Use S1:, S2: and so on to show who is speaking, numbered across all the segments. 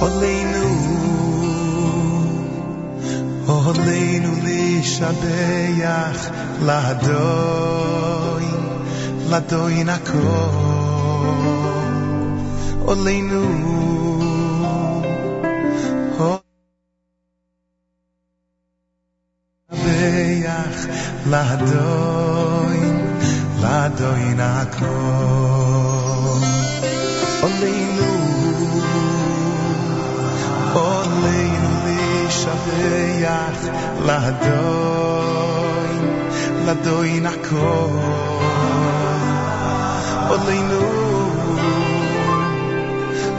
S1: עלינו עלינו לשבח לאדוין, לאדוין הכל. עלינו לשבח לאדוין, לאדוין הכל. עלינו
S2: de yah ladoin ladoin akoh o לשבח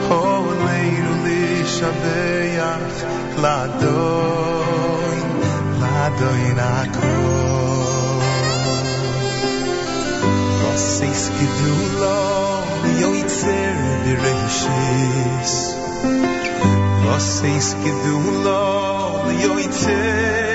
S2: ho un me irde shoyah ladoin ladoin akoh vosse 有一天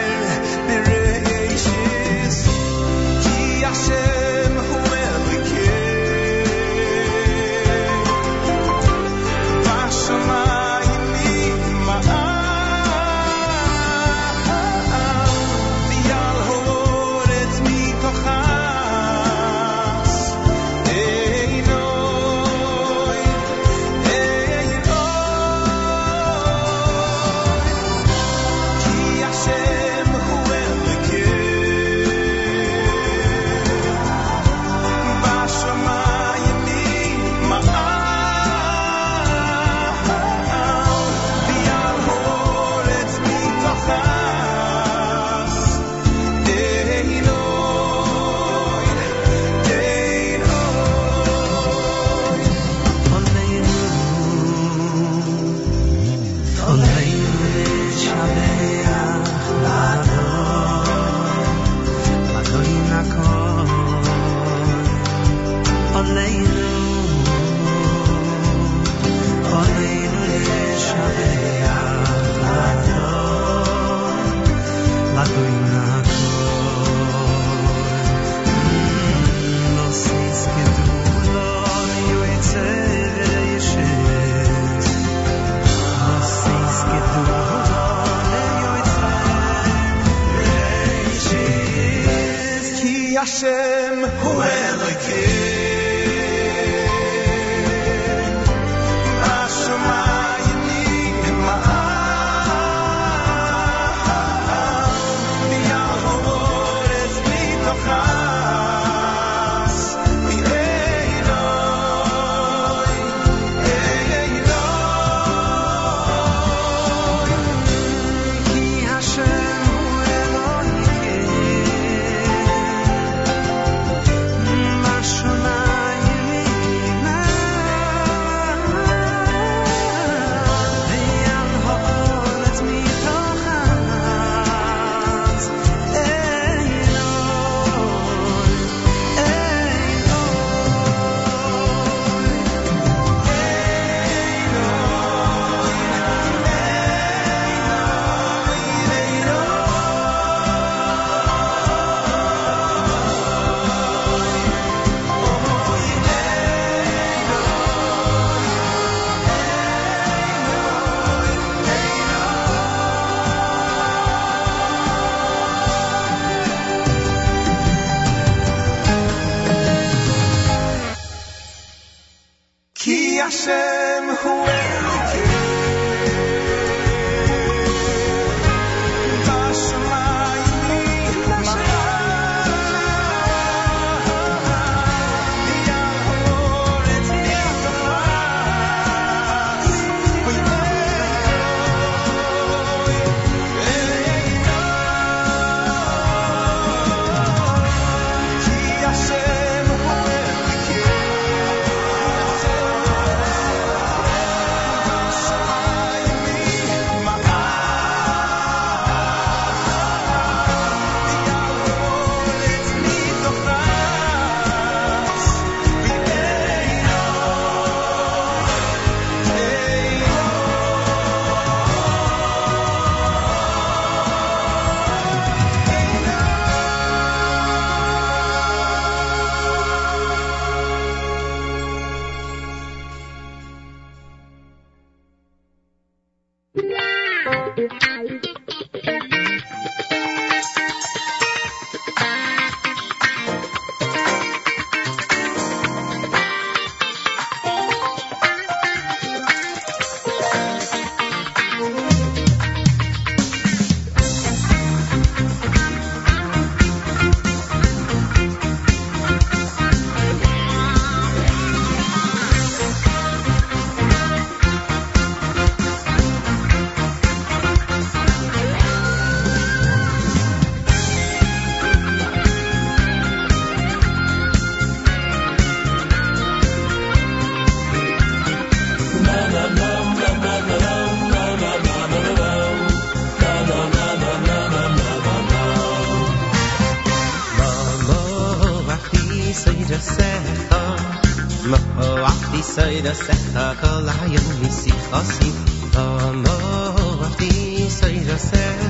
S2: Sairasech HaKolayim Misichosim Moachti Sairasech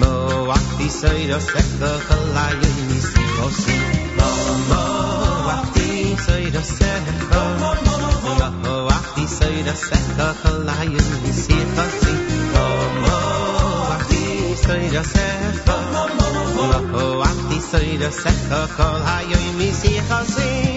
S2: Moachti Sairasech HaKolayim Misichosim Moachti Sairasech Moachti Sairasech HaKolayim Misichosim Moachti Sairasech Moachti Sairasech HaKolayim
S3: Misichosim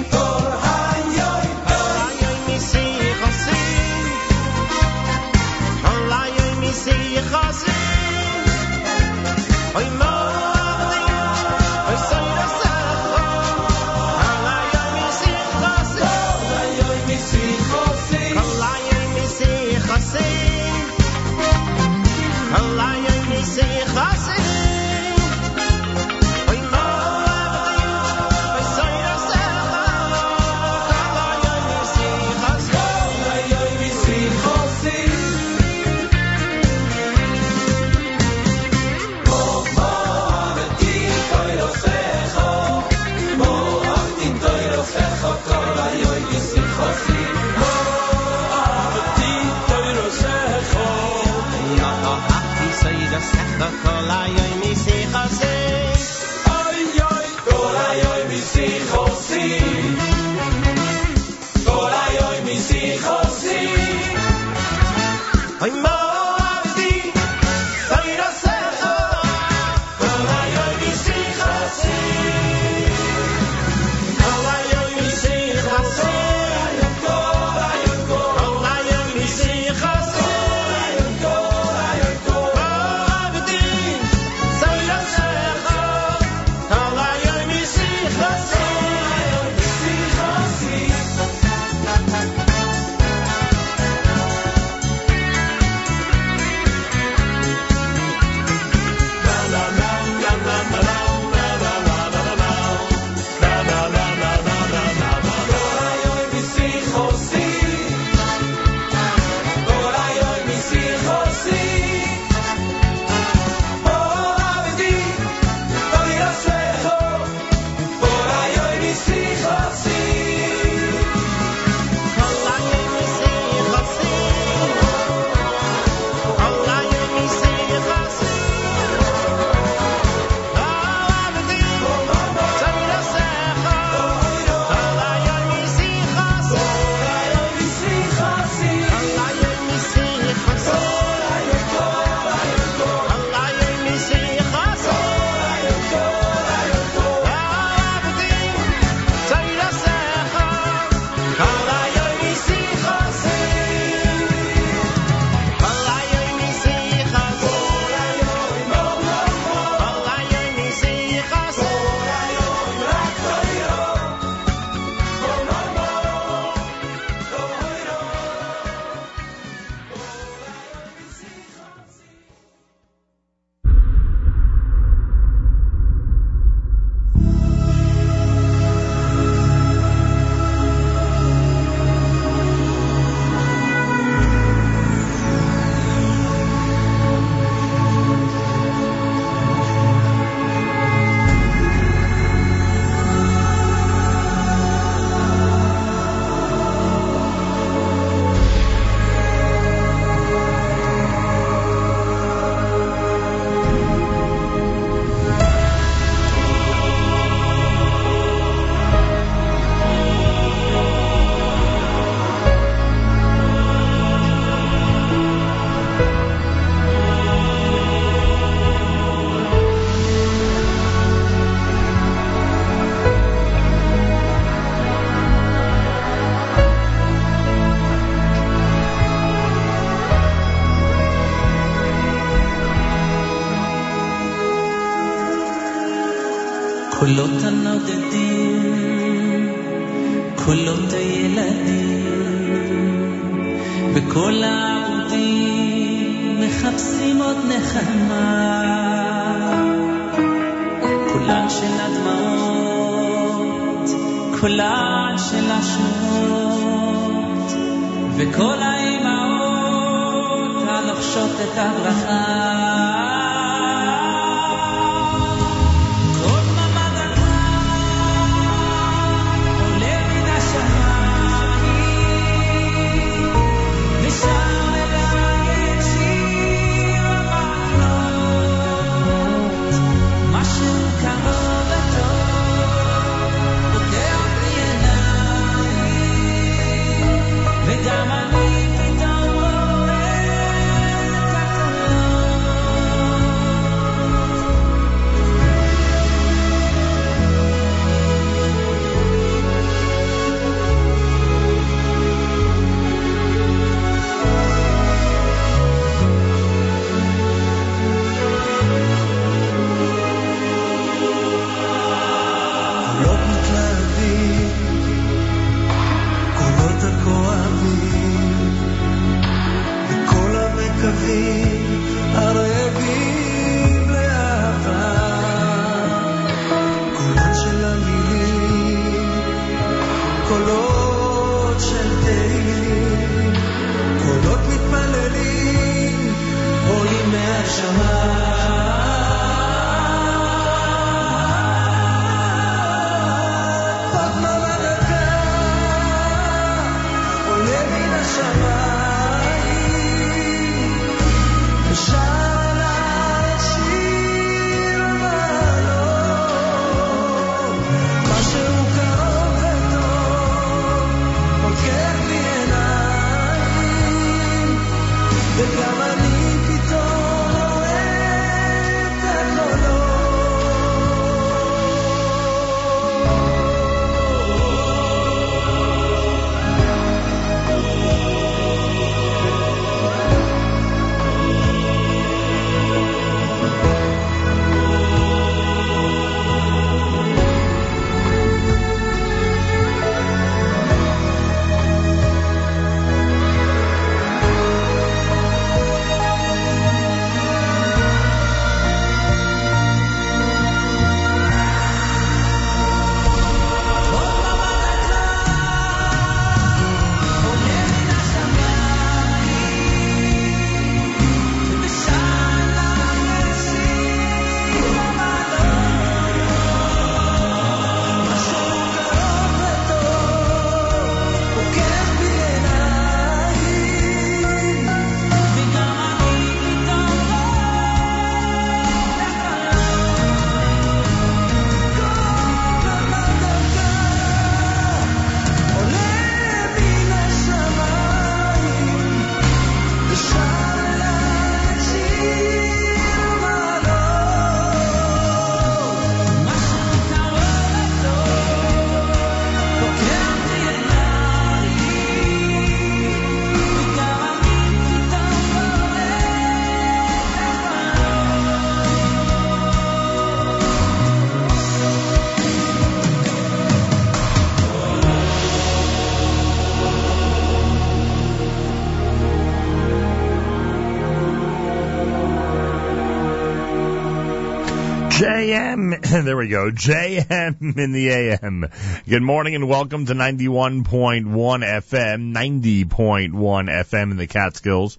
S3: there we go. JM in the AM. Good morning and welcome to 91.1 FM, 90.1 FM in the Catskills.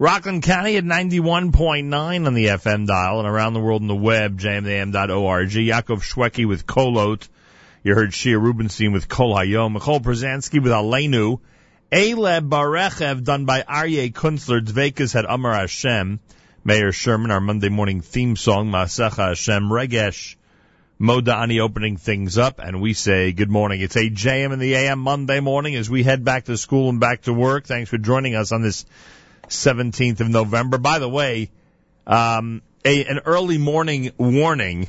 S3: Rockland County at 91.9 on the FM dial and around the world on the web, jmam.org. Yaakov Shweki with Kolot. You heard Shia Rubenstein with Kol Hayom. Przanski with Aleinu. Aleb Barechev done by Aryeh Kunstler. Dvekas had Amar Hashem. Mayor Sherman, our Monday morning theme song, Masecha Hashem Regesh. Modani opening things up, and we say good morning. It's a JM in the AM Monday morning as we head back to school and back to work. Thanks for joining us on this 17th of November. By the way, um, a, an early morning warning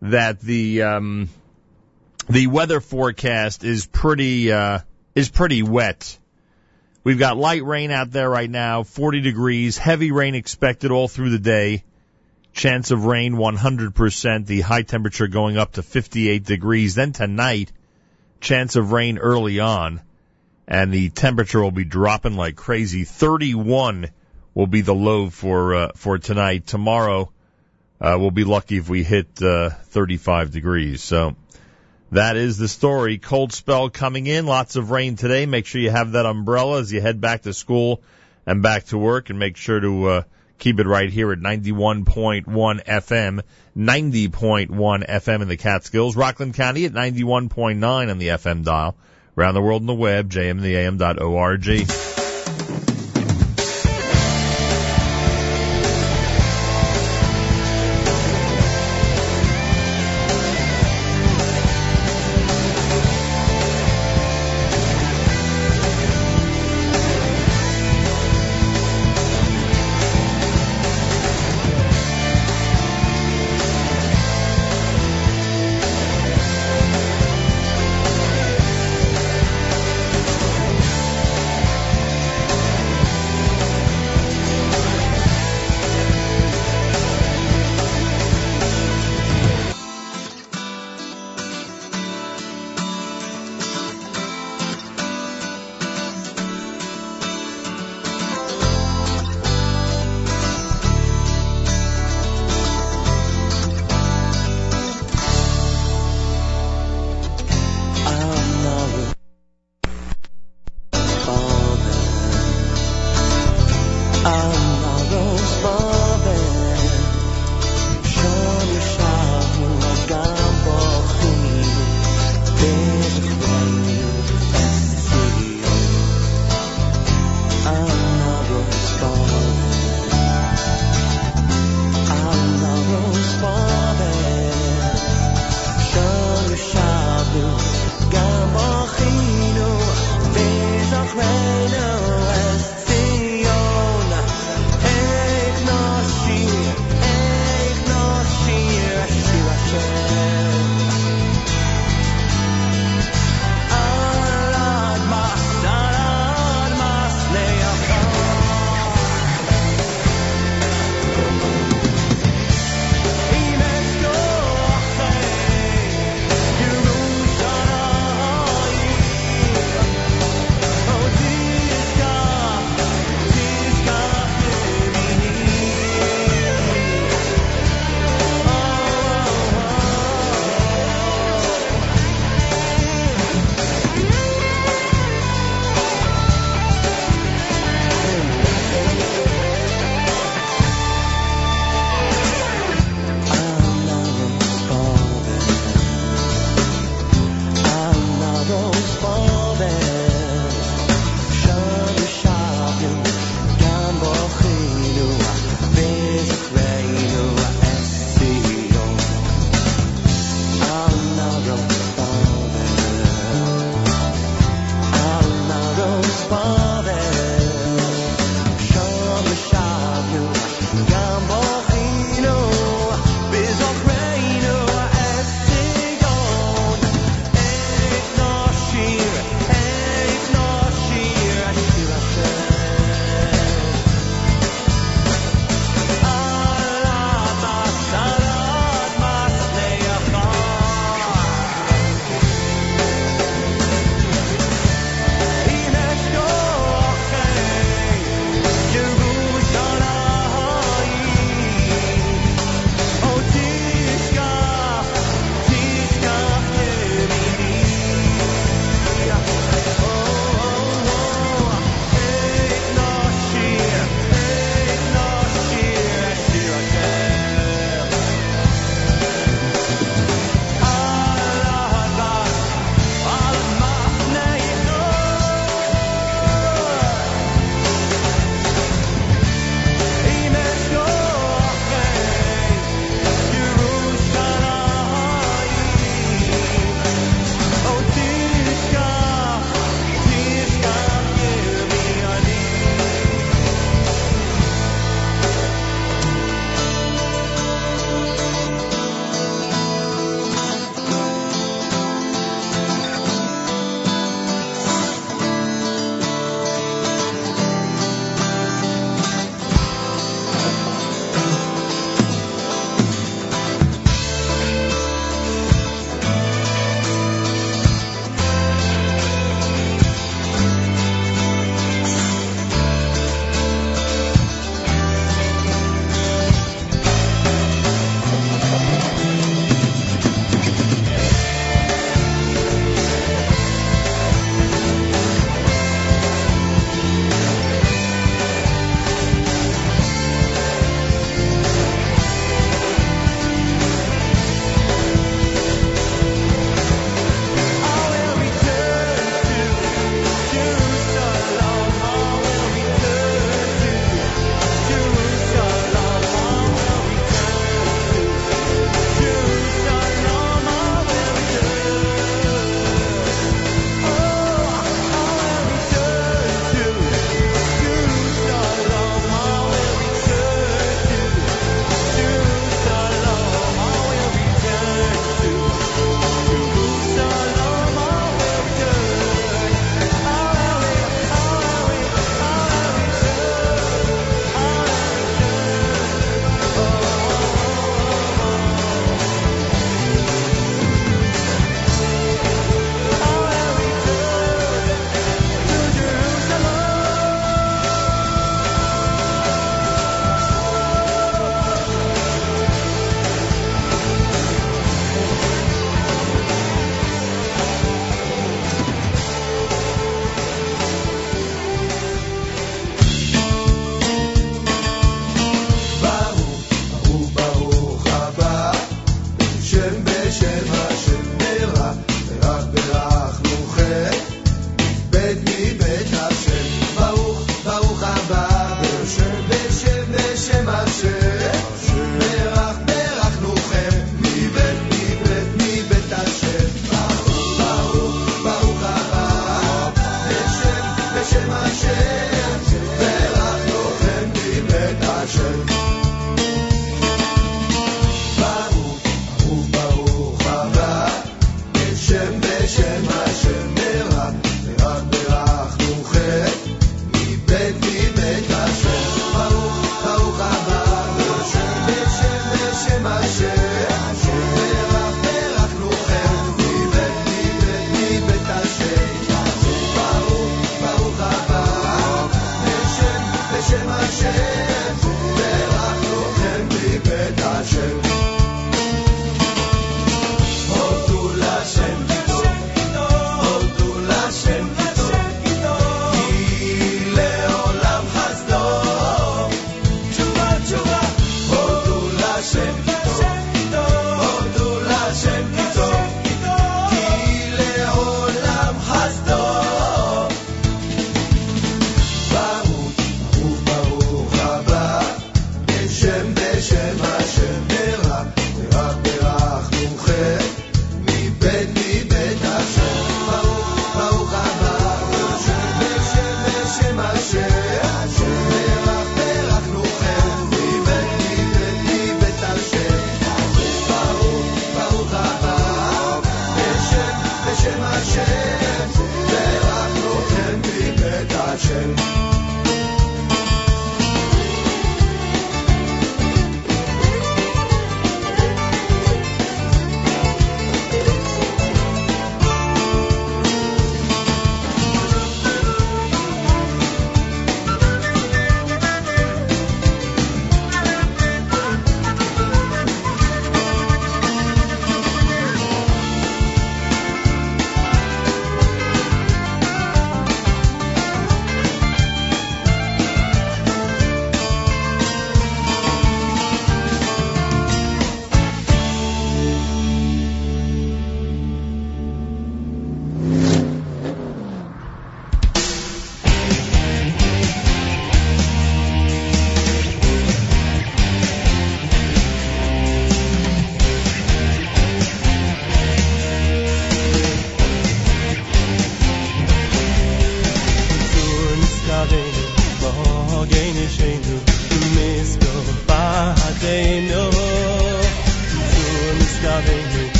S3: that the um, the weather forecast is pretty uh, is pretty wet. We've got light rain out there right now, 40 degrees, heavy rain expected all through the day. Chance of rain 100%, the high temperature going up to 58 degrees. Then tonight, chance of rain early on, and the temperature will be dropping like crazy. 31 will be the low for uh, for tonight. Tomorrow, uh, we'll be lucky if we hit uh, 35 degrees. So that is the story. Cold spell coming in. Lots of rain today. Make sure you have that umbrella as you head back to school and back to work and make sure to uh, keep it right here at 91.1 FM, 90.1 FM in the Catskills, Rockland County at 91.9 on the FM dial. Around the world on the web, jmtheam.org.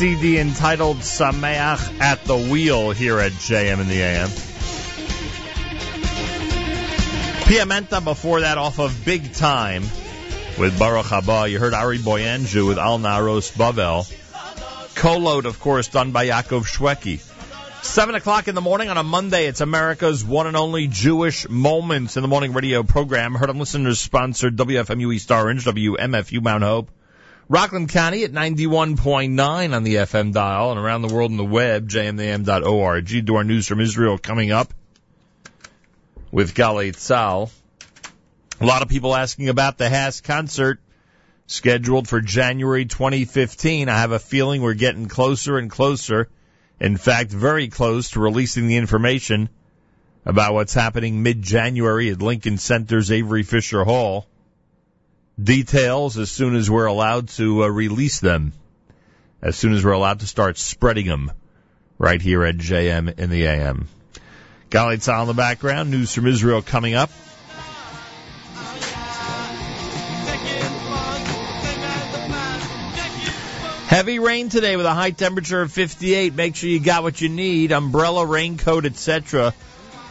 S3: CD entitled Sameach at the Wheel here at JM in the AM. Piamenta before that off of Big Time with Baruch Haba. You heard Ari Boiangiu with Al Naros Bavel. Kolot, of course, done by Yaakov Shweki. Seven o'clock in the morning on a Monday, it's America's one and only Jewish Moments in the Morning radio program. Heard on listeners sponsored WFMU East Orange, WMFU Mount Hope. Rockland County at 91.9 on the FM dial and around the world on the web, jmam.org. Do our news from Israel coming up with Galei Tzahal. A lot of people asking about the HASC concert scheduled for January 2015. I have a feeling we're getting closer and closer. In fact, very close to releasing the information about what's happening mid-January at Lincoln Center's Avery Fisher Hall. Details as soon as we're allowed to uh, release them. As soon as we're allowed to start spreading them right here at JM in the AM. Galei Tzahal in the background. News from Israel coming up. Heavy rain today with a high temperature of 58. Make sure you got what you need. Umbrella, raincoat, etc.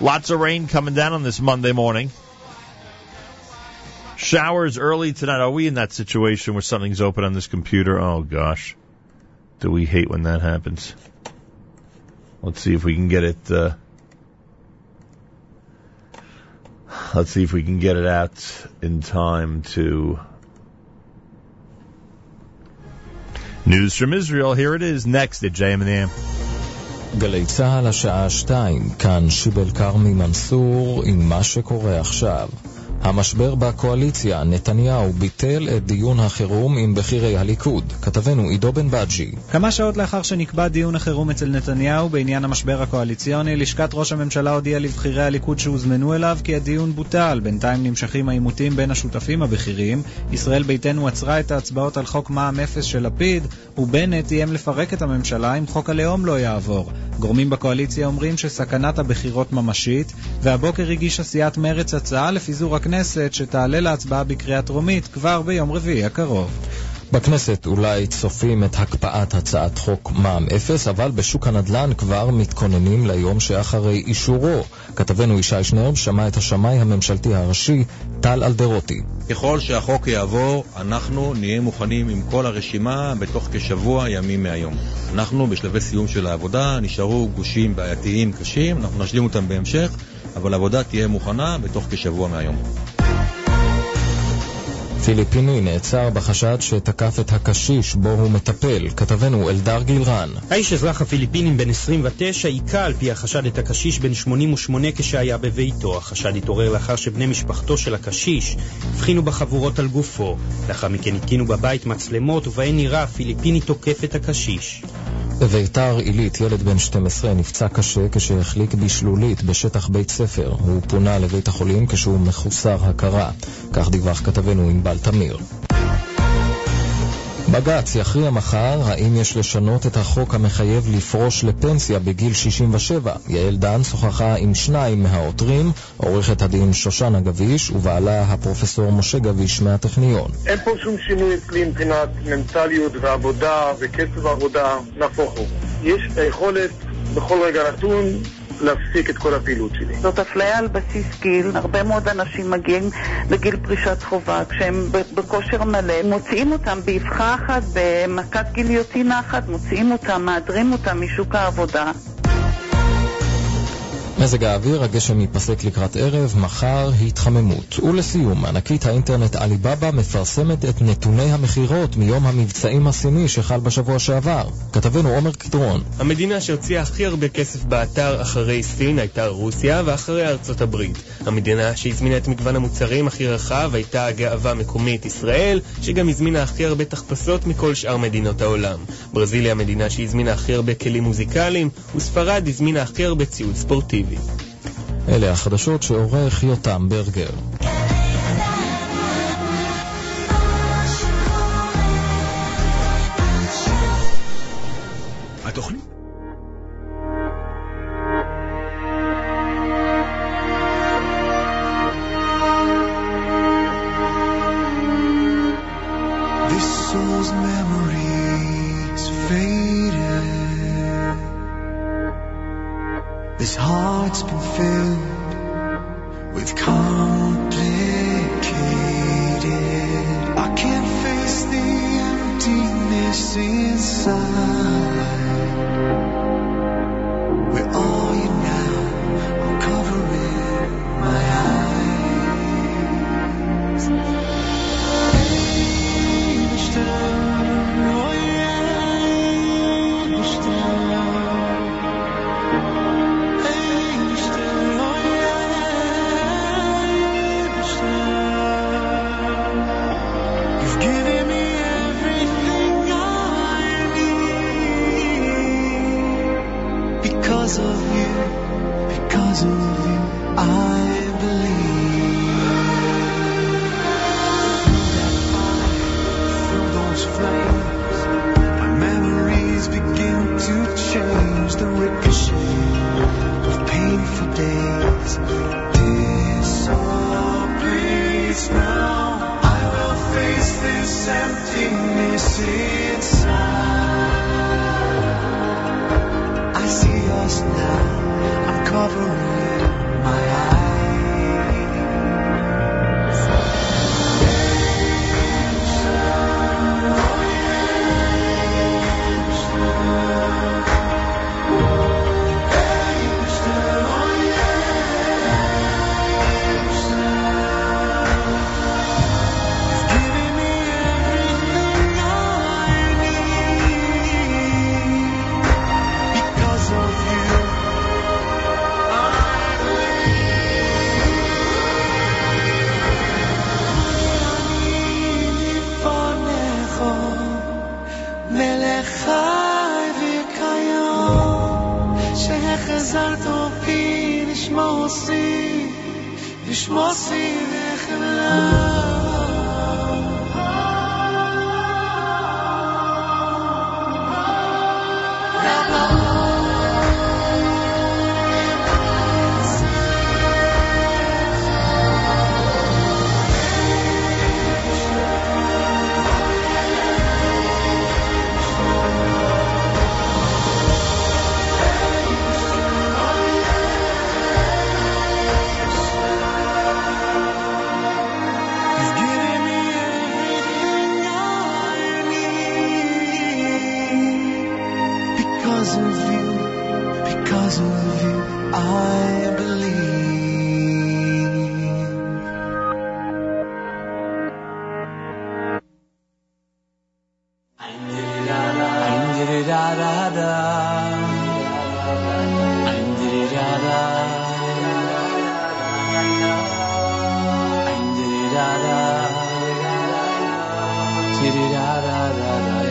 S3: Lots of rain coming down on this Monday morning. Showers early tonight. Are we in that situation where something's open on this computer? Oh gosh. Do we hate when that happens? Let's see if we can get it, uh, let's see if we can get it out in time to News from Israel. Here it is next at JM and the AM.
S4: גלי צה"ל השעה שתיים, כאן שיבל כרמי מנסור עם מה שקורה עכשיו. המשבר בקואליציה, נתניהו ביטל את דיון החירום עם בכירי הליכוד. כתבנו עידו בן בג'י.
S5: כמה שעות לאחר שנקבע דיון החירום אצל נתניהו בעניין המשבר הקואליציוני, לשכת ראש הממשלה הודיעה לבכירי הליכוד שהוזמנו אליו כי הדיון בוטל. בינתיים נמשכים העימותים בין השותפים הבכירים. ישראל ביתנו עצרה את ההצבעות על חוק מע"מ אפס של לפיד, ובנט איים לפרק את הממשלה אם חוק הלאום לא יעבור. גורמים בקואליציה אומרים שסכנת הבחירות ממשית, והבוקר הגישה סיעת מרצ הצעה לפיזור הכנסת שתעלה להצבעה בקריאה טרומית כבר ביום רביעי הקרוב.
S4: בכנסת אולי צופים את הקפאת הצעת חוק מע"מ אפס, אבל בשוק הנדל"ן כבר מתכוננים ליום שאחרי אישורו. כתבנו ישי שנרב שמע את השמאי הממשלתי הראשי, טל אלדרוטי.
S6: ככל שהחוק יעבור, אנחנו נהיה מוכנים עם כל הרשימה בתוך כשבוע ימים מהיום. אנחנו בשלבי סיום של העבודה, נשארו גושים בעייתיים קשים, אנחנו נשלים אותם בהמשך, אבל העבודה תהיה מוכנה בתוך כשבוע מהיום.
S4: פיליפיני נעצר בחשד שתקף את הקשיש בו הוא מטפל. כתבנו אלדר גילרן.
S7: האיש אזרח הפיליפינים בן 29 היכה על פי החשד את הקשיש בן 88 כשהיה בביתו. החשד התעורר לאחר שבני משפחתו של הקשיש הבחינו בחבורות על גופו. לאחר מכן התקינו בבית מצלמות ובהן נראה הפיליפיני תוקף את הקשיש.
S4: בביתר עילית ילד בן 12 נפצע קשה כשהחליק בשלולית בשטח בית ספר. הוא פונה לבית החולים כשהוא מחוסר הכרה. כך דיווח כתבנו ענבל תמיר. בג"ץ יכריע מחר האם יש לשנות את החוק המחייב לפרוש לפנסיה בגיל 67. יעל דן שוחחה עם שניים מהעותרים, עורכת הדין שושנה גביש ובעלה הפרופסור משה גביש מהטכניון.
S8: אין פה שום שינוי אצלי מבחינת מנטליות ועבודה וקצב העבודה, נהפוך הוא. יש את היכולת בכל רגע נתון להפסיק את כל הפעילות שלי.
S9: זאת אפליה על בסיס גיל. הרבה מאוד אנשים מגיעים לגיל פרישת חובה כשהם בכושר מלא. מוציאים אותם באבחה אחת, במכת גיליוטינה אחת, מוציאים אותם, מאדרים אותם משוק העבודה.
S4: מזג האוויר, הגשם ייפסק לקראת ערב, מחר התחממות. ולסיום, ענקית האינטרנט עליבאבא מפרסמת את נתוני המכירות מיום המבצעים הסיני שחל בשבוע שעבר. כתבנו עומר קדרון.
S10: המדינה שהוציאה הכי הרבה כסף באתר אחרי סין הייתה רוסיה ואחרי ארצות הברית. המדינה שהזמינה את מגוון המוצרים הכי רחב הייתה הגאווה מקומית ישראל, שגם הזמינה הכי הרבה תחפשות מכל שאר מדינות העולם. ברזיל היא המדינה שהזמינה הכי הרבה כלים מוזיקליים, וספרד הזמינה הכי הרבה ציוד ספורטיבי.
S4: אלה החדשות שעורך יותם ברגר.
S2: Oh,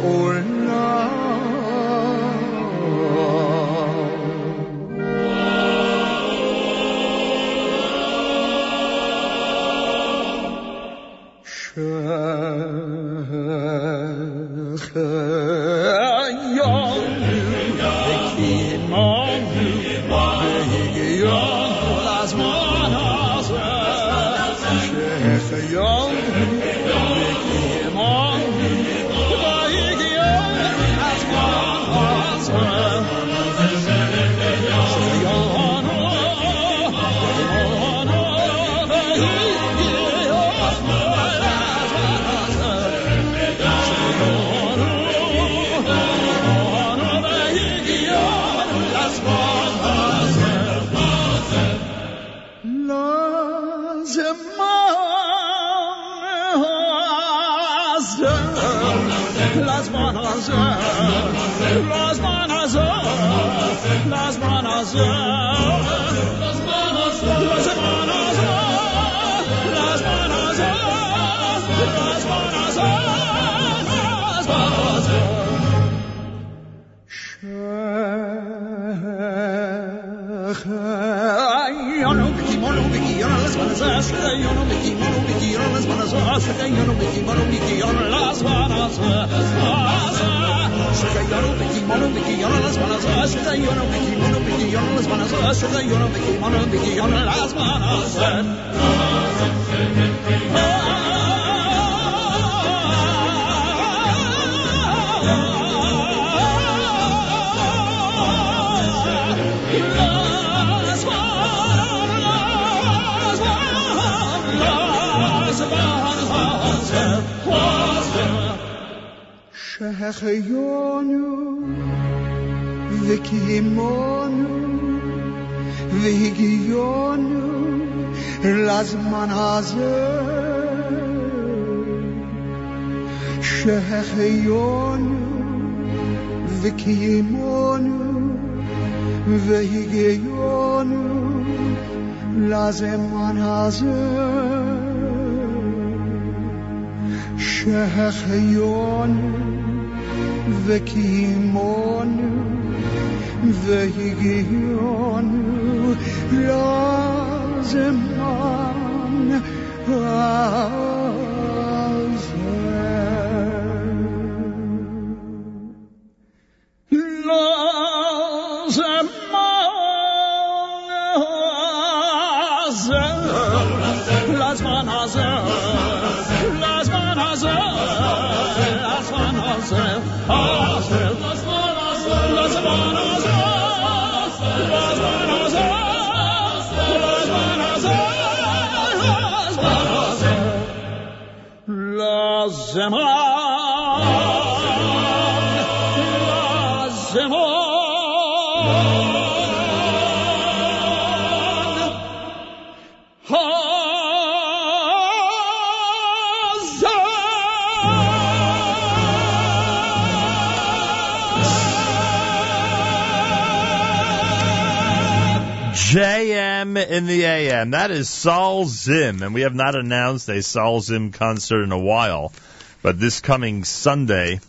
S3: Or. That is Saul Zim, and we have not announced a Saul Zim concert in a while. But this coming Sunday,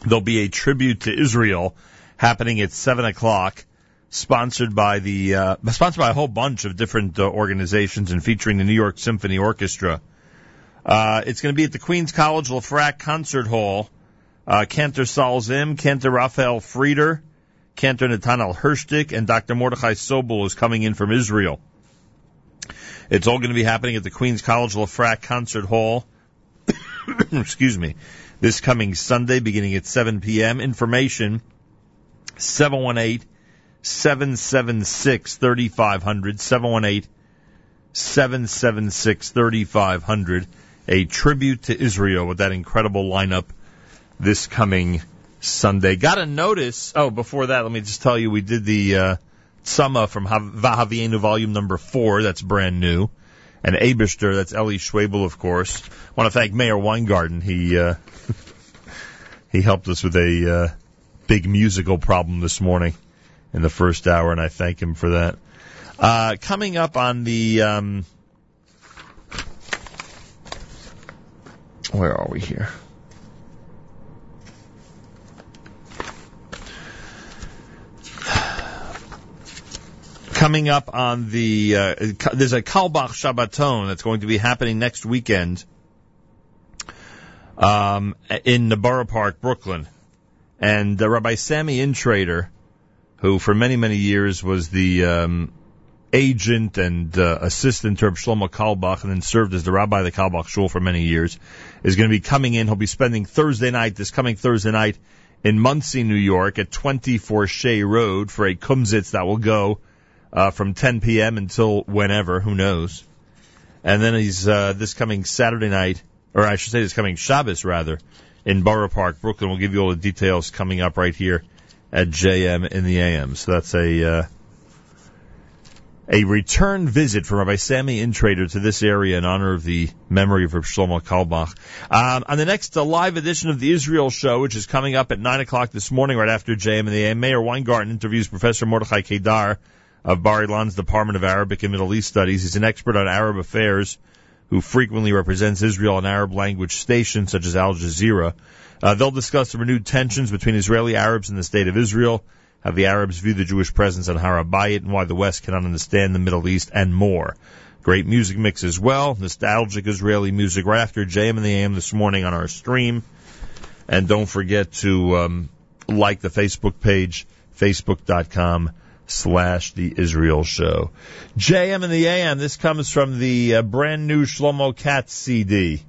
S3: there'll be a tribute to Israel happening at seven o'clock, sponsored by the uh, sponsored by a whole bunch of different uh, organizations and featuring the New York Symphony Orchestra. Uh, it's going to be at the Queens College LeFrak Concert Hall. Uh, Cantor Saul Zim, Cantor Raphael Frieder, Cantor Nathanael Hirschtick, and Dr. Mordechai Sobel is coming in from Israel. It's all going to be happening at the Queens College LeFrak Concert Hall. Excuse me. This coming Sunday, beginning at 7 p.m. Information 718 776 3500. 718 776 3500. A tribute to Israel with that incredible lineup this coming Sunday. Got a notice. Oh, before that, let me just tell you, we did the uh, Tsama from Vahavienu volume number four. That's brand new. And Abishter, that's Ellie Schwebel, of course. I want to thank Meir Weingarten. He uh, he helped us with a uh, big musical problem this morning in the first hour, and I thank him for that. Uh, coming up on the um, where are we here? Coming up on the uh, there's a Carlebach Shabbaton that's going to be happening next weekend um, in the Borough Park, Brooklyn, and uh, Rabbi Sammy Intrator, who for many many years was the um, agent and uh, assistant to Reb Shlomo Carlebach, and then served as the rabbi of the Carlebach Shul for many years, is going to be coming in. He'll be spending Thursday night, this coming Thursday night, in Monsey, New York, at 24 Shea Road for a kumsitz that will go uh, from 10 p.m. until whenever, who knows. And then he's uh, this coming Saturday night, or I should say this coming Shabbos rather, in Borough Park, Brooklyn. We'll give you all the details coming up right here at JM in the AM. So that's a uh, a return visit from Rabbi Sammy Intrator to this area in honor of the memory of Rabbi Shlomo Carlebach. Um, on the next uh, live edition of the Israel Show, which is coming up at 9 o'clock this morning right after JM in the AM, Meir Weingarten interviews Professor Mordechai Kedar of Bar Ilan's Department of Arabic and Middle East Studies. He's an expert on Arab affairs who frequently represents Israel on Arab language stations such as Al Jazeera. Uh, they'll discuss the renewed tensions between Israeli Arabs and the state of Israel, how the Arabs view the Jewish presence on Har HaBayit, and why the West cannot understand the Middle East, and more. Great music mix as well, nostalgic Israeli music right after JM in the AM this morning on our stream. And don't forget to um, like the Facebook page, facebook.com slash the Israel show. JM and the AM, this comes from the uh, brand new Shlomo Katz CD.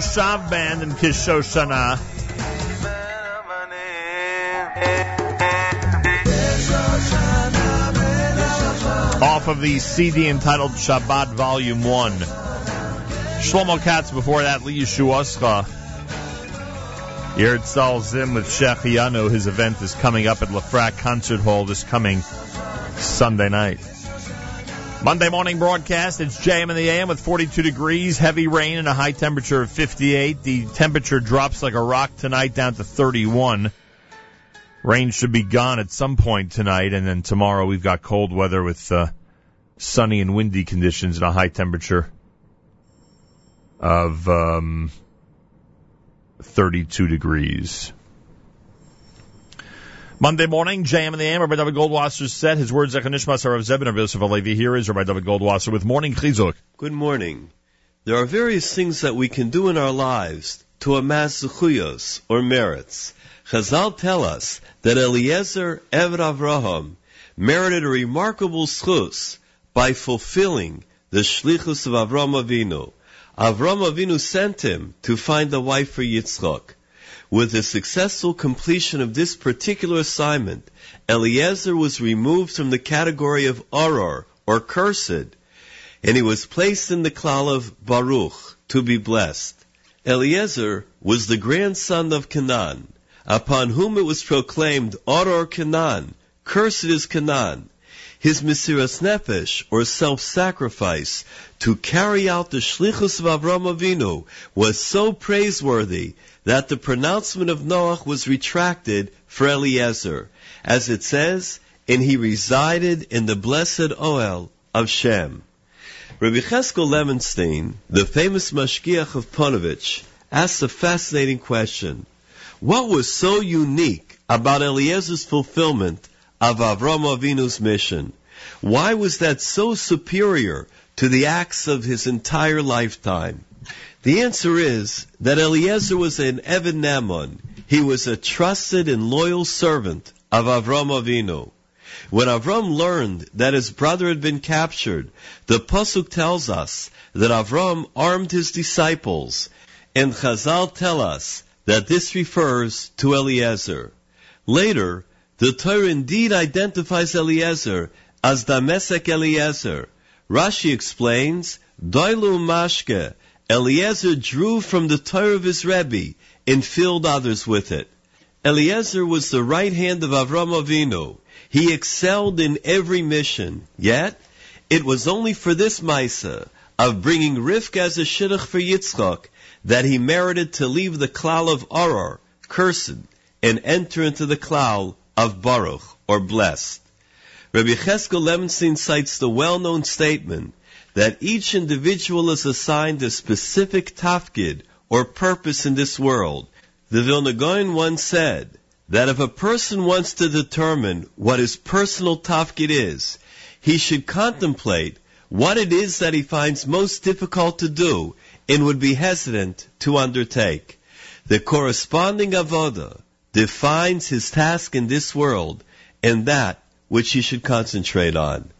S3: Moshav Band and Kishoshana. Off of the CD entitled Shabbat Volume 1. Shlomo Katz before that, Lee Yeshuascha. Yertzal Zim with Shech Yanu. His event is coming up at LeFrak Concert Hall this coming Sunday night. Monday morning broadcast. It's JM in the AM with 42 degrees, heavy rain, and a high temperature of 58. The temperature drops like a rock tonight down to 31. Rain should be gone at some point tonight, and then tomorrow we've got cold weather with uh, sunny and windy conditions and a high temperature of um, 32 degrees. Monday morning, JM and the AM, Rabbi David Goldwasser said his words, Zechanishmas Harav Zebin of Yosef Alevi. Here is Rabbi David Goldwasser with Morning Chizuk.
S11: Good morning. There are various things that we can do in our lives to amass zechuyos or merits. Chazal tell us that Eliezer Eved Avraham merited a remarkable schus by fulfilling the shlichus of Avram Avinu. Avram Avinu sent him to find a wife for Yitzchak. With the successful completion of this particular assignment, Eliezer was removed from the category of Aror, or cursed, and he was placed in the klal of Baruch, to be blessed. Eliezer was the grandson of Canaan, upon whom it was proclaimed, Aror Canaan, cursed is Canaan. His Mesiras Nefesh, or self-sacrifice, to carry out the Shlichus of Avram Avinu, was so praiseworthy that the pronouncement of Noach was retracted for Eliezer, as it says, and he resided in the blessed Oel of Shem. Rabbi Cheskel Levenstein, the famous Mashgiach of Ponovich, asks a fascinating question. What was so unique about Eliezer's fulfillment of Avram Avinu's mission? Why was that so superior to the acts of his entire lifetime? The answer is that Eliezer was an Eved Namon. He was a trusted and loyal servant of Avram Avinu. When Avram learned that his brother had been captured, the Pasuk tells us that Avram armed his disciples, and Chazal tell us that this refers to Eliezer. Later, the Torah indeed identifies Eliezer as Damesek Eliezer. Rashi explains, Doilu Mashke, Eliezer drew from the Torah of his Rebbe and filled others with it. Eliezer was the right hand of Avram Avinu. He excelled in every mission. Yet, it was only for this Maisa of bringing Rivka as a shidduch for Yitzchak that he merited to leave the klal of Aror, cursed, and enter into the klal of Baruch, or blessed. Rabbi Cheskel Levenstein cites the well-known statement that each individual is assigned a specific tafkid or purpose in this world. The Vilna Gaon once said that if a person wants to determine what his personal tafkid is, he should contemplate what it is that he finds most difficult to do and would be hesitant to undertake. The corresponding avoda defines his task in this world and that which he should concentrate on.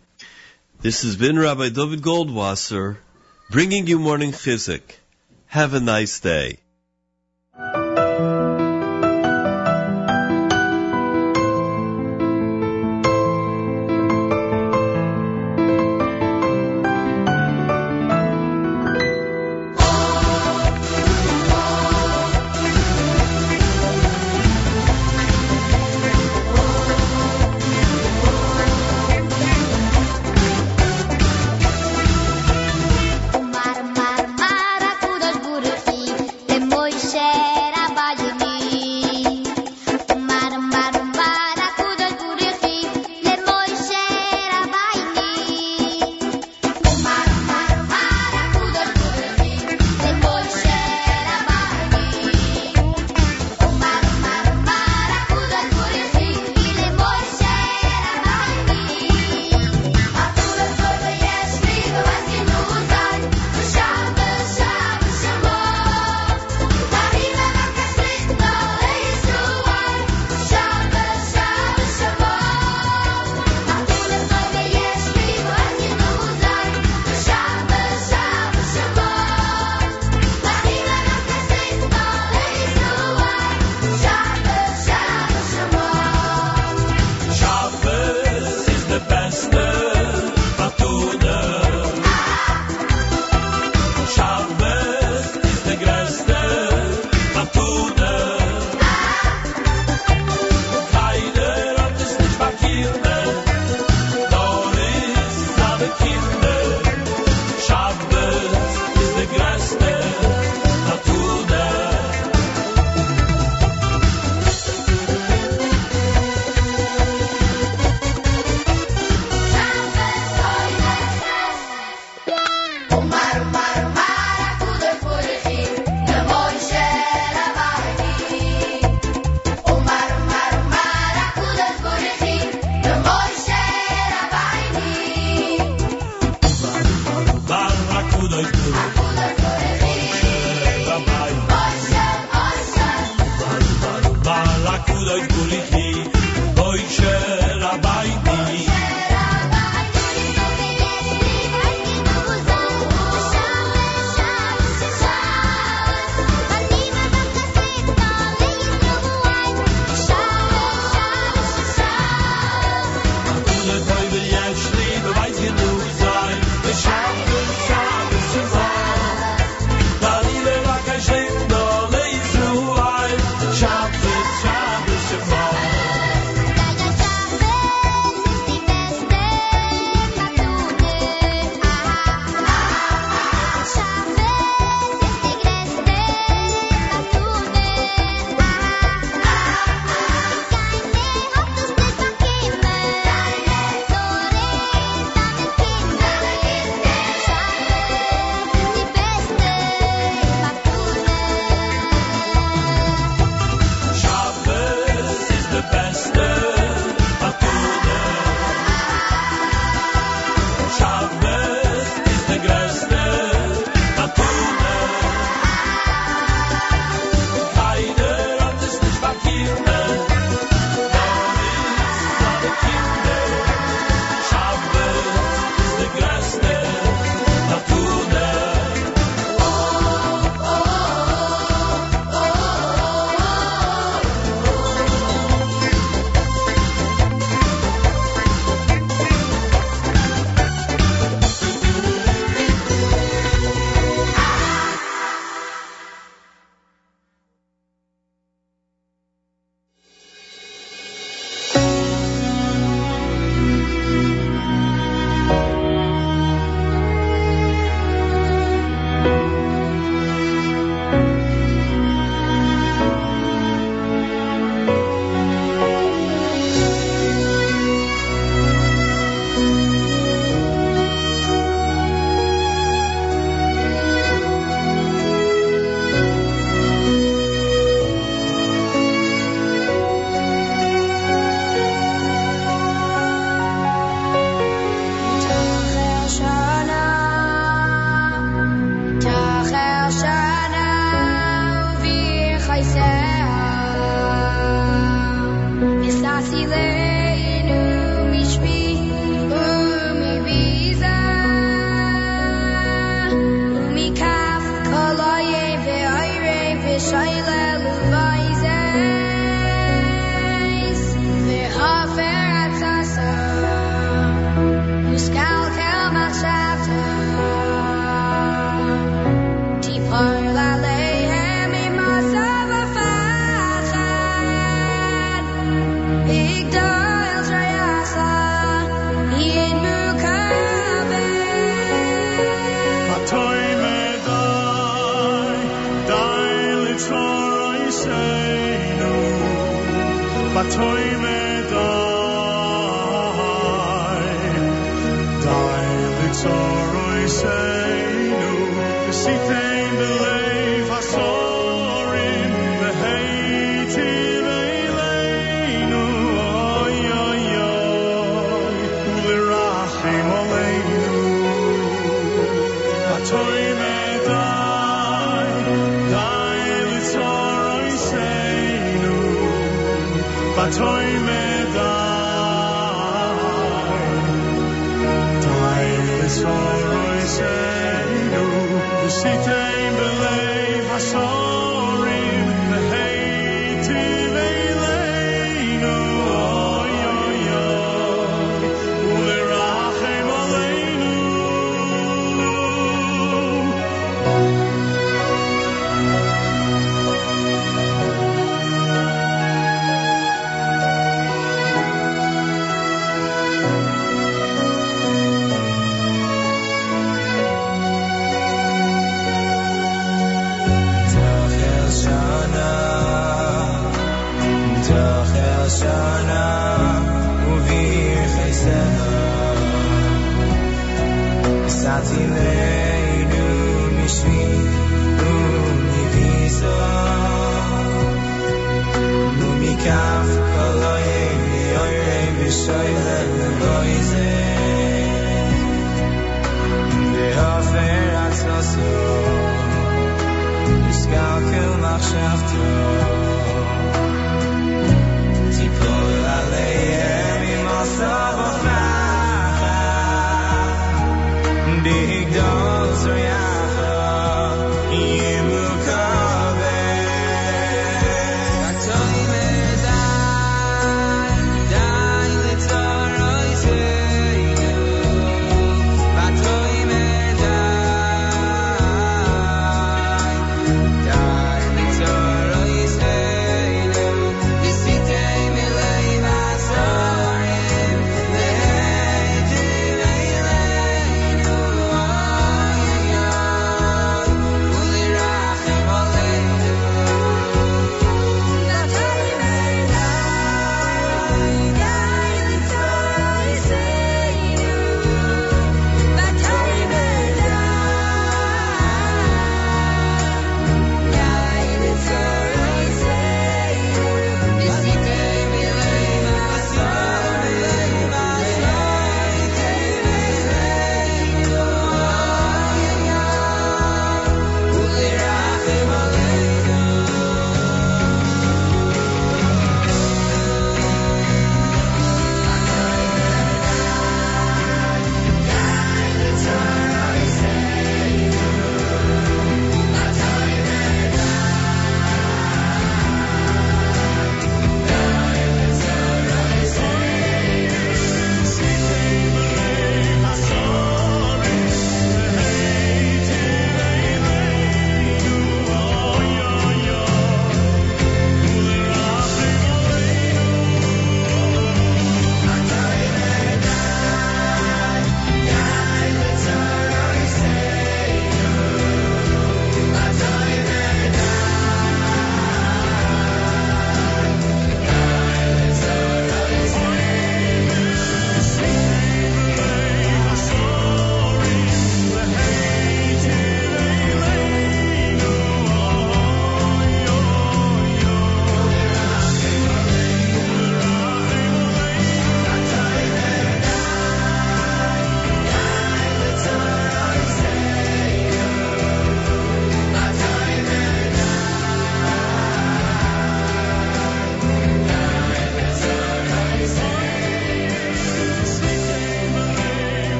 S11: This has been Rabbi David Goldwasser bringing you morning chizik. Have a nice day.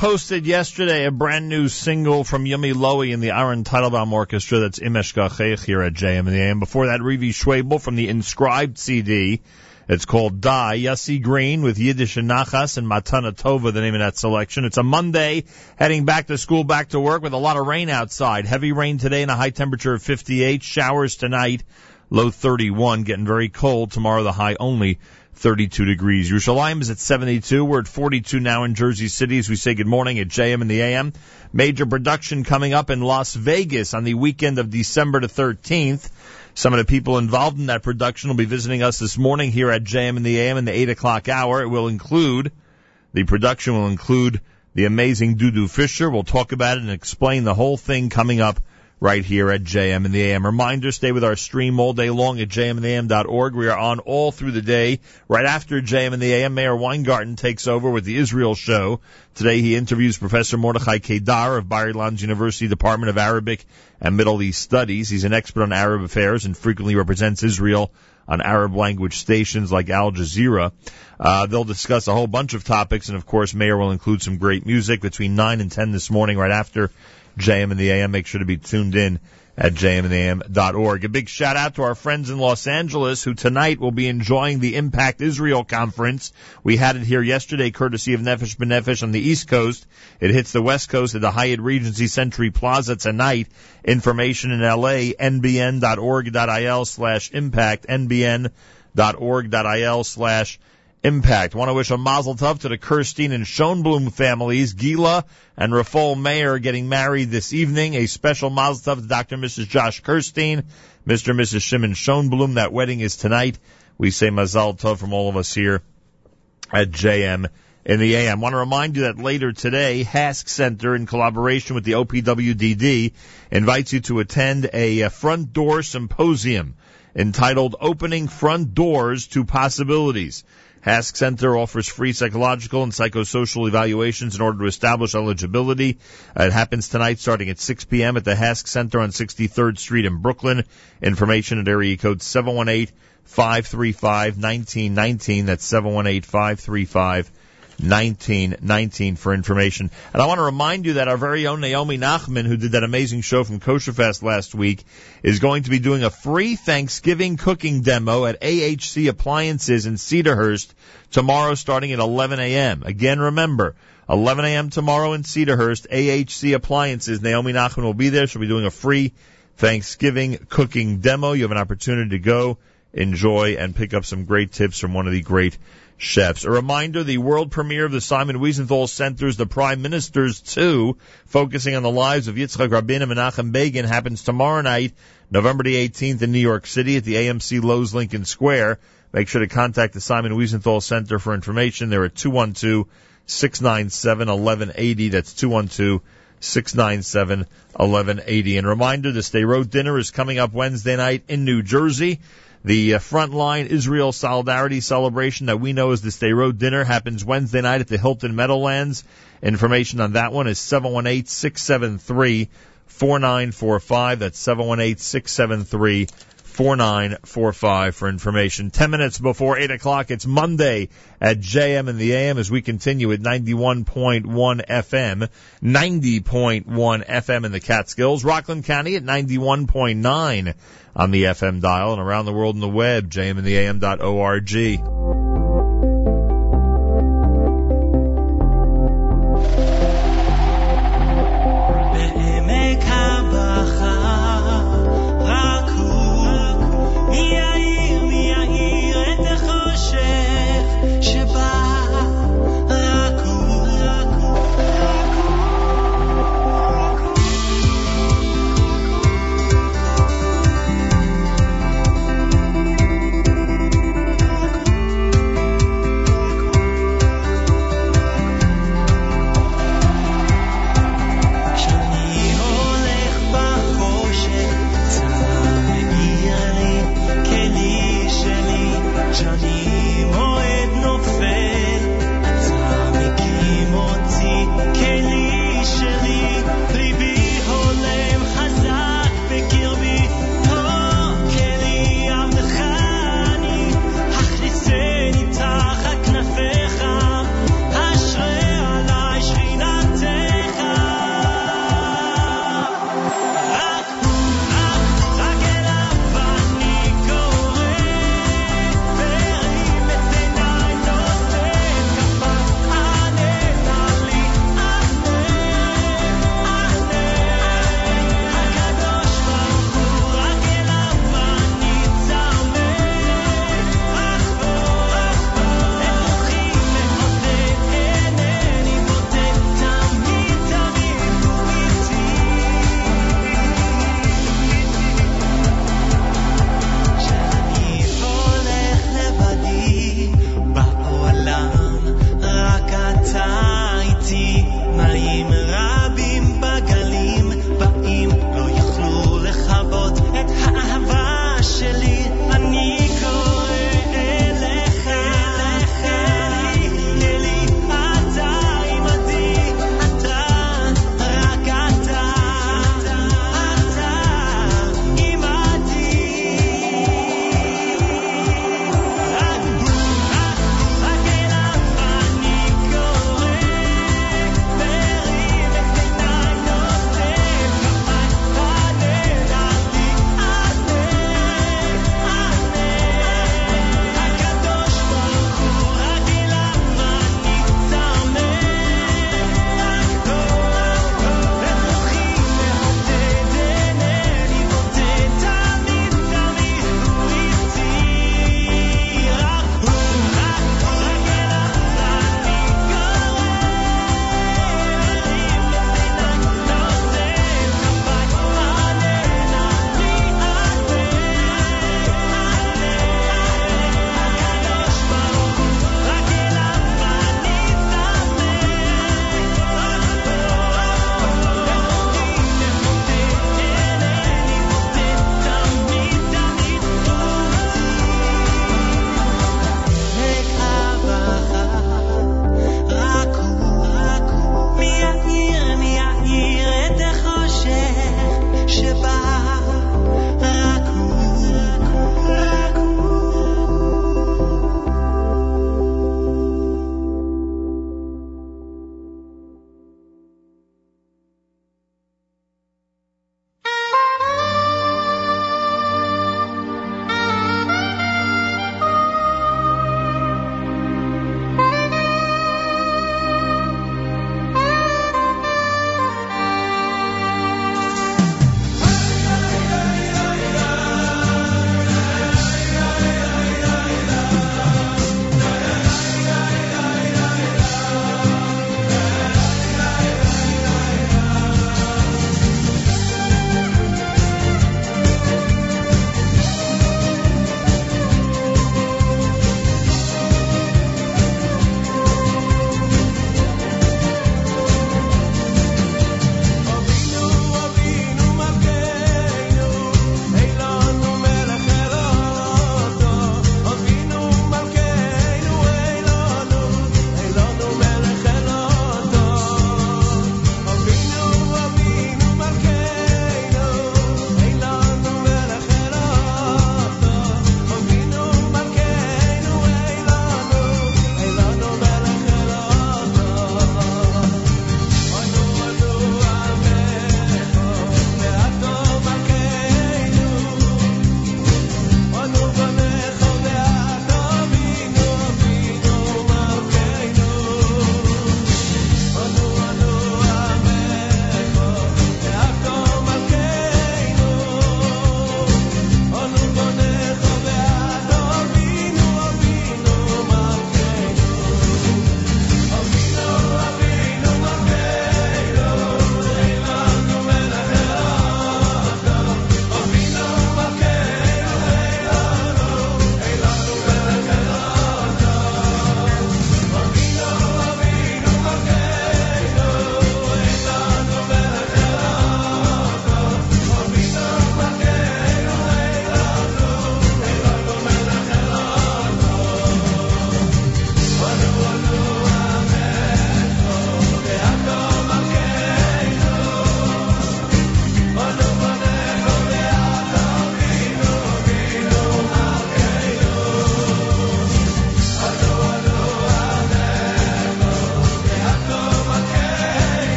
S3: Posted yesterday, a brand new single from Yumi Lowy and the Aaron Teitelbaum Orchestra. That's Imesh Gachech here at JM in the AM. Before that, Revi Schwebel from the Inscribed CD. It's called Die. Yossi Green with Yiddish and Nachas and Matana Tova, the name of that selection. It's a Monday, heading back to school, back to work with a lot of rain outside. Heavy rain today and a high temperature of 58. Showers tonight, low 31. Getting very cold. Tomorrow the high only 32 degrees. Yerushalayim is at 72. We're at 42 now in Jersey City as we say good morning at JM and the AM. Major production coming up in Las Vegas on the weekend of December the 13th. Some of the people involved in that production will be visiting us this morning here at JM and the AM in the 8 o'clock hour. It will include, the production will include the amazing Dudu Fisher. We'll talk about it and explain the whole thing coming up right here at JM and the AM. Reminder, stay with our stream all day long at jmandtheam.org. We are on all through the day. Right after JM and the AM, Meir Weingarten takes over with the Israel show. Today he interviews Professor Mordechai Kedar of Bar Ilan's University Department of Arabic and Middle East Studies. He's an expert on Arab affairs and frequently represents Israel on Arab language stations like Al Jazeera. Uh, they'll discuss a whole bunch of topics, and of course, Meir will include some great music between 9 and 10 this morning, right after JM and the AM. Make sure to be tuned in at jmandtheam.org. A big shout out to our friends in Los Angeles who tonight will be enjoying the Impact Israel conference. We had it here yesterday courtesy of Nefesh B'Nefesh on the East Coast. It hits the West Coast at the Hyatt Regency Century Plaza tonight. Information in LA, nbn.org.il slash impact, nbn.org.il slash impact. Want to wish a mazel tov to the Kirstein and Schoenblum families. Gila and Rafal Mayer getting married this evening. A special mazel tov to Dr. and Mrs. Josh Kirstein, Mr. and Mrs. Shimon Schoenblum. That wedding is tonight. We say mazel tov from all of us here at JM in the AM. Want to remind you that later today, HASC Center, in collaboration with the OPWDD, invites you to attend a front door symposium entitled Opening Front Doors to Possibilities. HASC Center offers free psychological and psychosocial evaluations in order to establish eligibility. It happens tonight starting at 6 p.m. at the HASC Center on 63rd Street in Brooklyn. Information at area code 718 535 1919. That's 718 535 1919 for information. And I want to remind you that our very own Naomi Nachman, who did that amazing show from Kosher Fest last week, is going to be doing a free Thanksgiving cooking demo at AHC Appliances in Cedarhurst tomorrow starting at 11 a.m. Again, remember, 11 a.m. tomorrow in Cedarhurst, AHC Appliances. Naomi Nachman will be there. She'll be doing a free Thanksgiving cooking demo. You have an opportunity to go, enjoy, and pick up some great tips from one of the great chefs. A reminder, the world premiere of the Simon Wiesenthal Center's The Prime Ministers 2, focusing on the lives of Yitzhak Rabin and Menachem Begin, happens tomorrow night, November the 18th in New York City at the AMC Loews Lincoln Square. Make sure to contact the Simon Wiesenthal Center for information. They're at 212-697-1180. That's 212 697 1180. And reminder, the Sderot dinner is coming up Wednesday night in New Jersey. The uh, Frontline Israel Solidarity Celebration that we know as the Sderot Dinner happens Wednesday night at the Hilton Meadowlands. Information on that one is 718-673-4945. That's 718-673-4945 for information. Ten minutes before 8 o'clock, it's Monday at JM and the AM as we continue at 91.1 FM, 90.1 FM in the Catskills, Rockland County at 91.9 on the FM dial and around the world on the web, jmandtheam.org.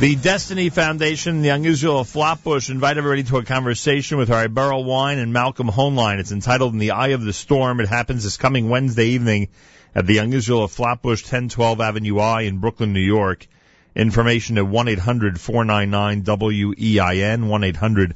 S3: The Destiny Foundation, the unusual Flatbush, invite everybody to a conversation with HaRav Berel Wein and Malcolm Hoenlein. It's entitled In the Eye of the Storm. It happens this coming Wednesday evening at the unusual Flatbush, 1012 Avenue I in Brooklyn, New York. Information at 1-800-499-WEIN,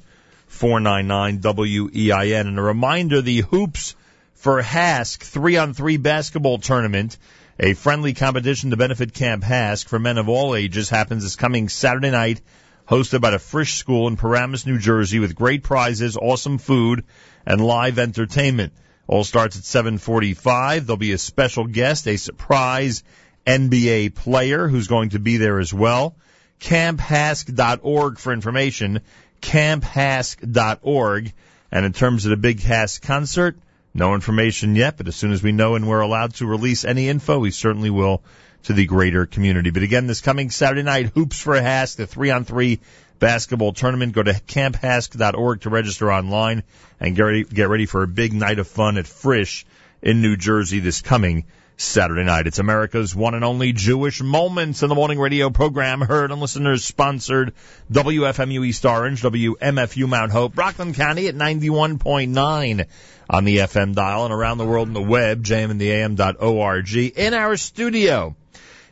S3: 1-800-499-WEIN. And a reminder, the Hoops for HASC three-on-three basketball tournament a friendly competition to benefit Camp HASC for men of all ages happens this coming Saturday night, hosted by the Frisch School in Paramus, New Jersey, with great prizes, awesome food, and live entertainment. All starts at 7:45. There'll be a special guest, a surprise NBA player who's going to be there as well. CampHASC.org for information. CampHASC.org. And in terms of the Big HASC concert, no information yet, but as soon as we know and we're allowed to release any info, we certainly will to the greater community. But again, this coming Saturday night, Hoops for HASC, the three on three basketball tournament. Go to camphasc.org to register online and get ready, get ready for a big night of fun at Frisch in New Jersey this coming Saturday night. It's America's one and only Jewish Moments in the Morning radio program, heard on listeners sponsored WFMU East Orange, WMFU Mount Hope, Rockland County at 91.9 on the FM dial and around the world on the web, jmintheam.org. In our studio,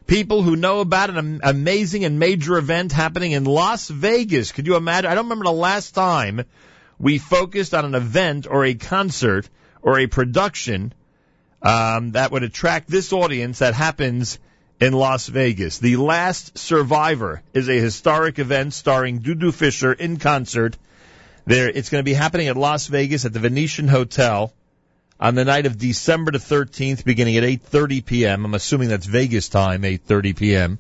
S3: people who know about an amazing and major event happening in Las Vegas. Could you imagine? I don't remember the last time we focused on an event or a concert or a production um, that would attract this audience that happens in Las Vegas. The Last Survivor is a historic event starring Dudu Fisher in concert. There, it's going to be happening at Las Vegas at the Venetian Hotel on the night of December the 13th, beginning at 8:30 p.m. I'm assuming that's Vegas time, 8:30 p.m.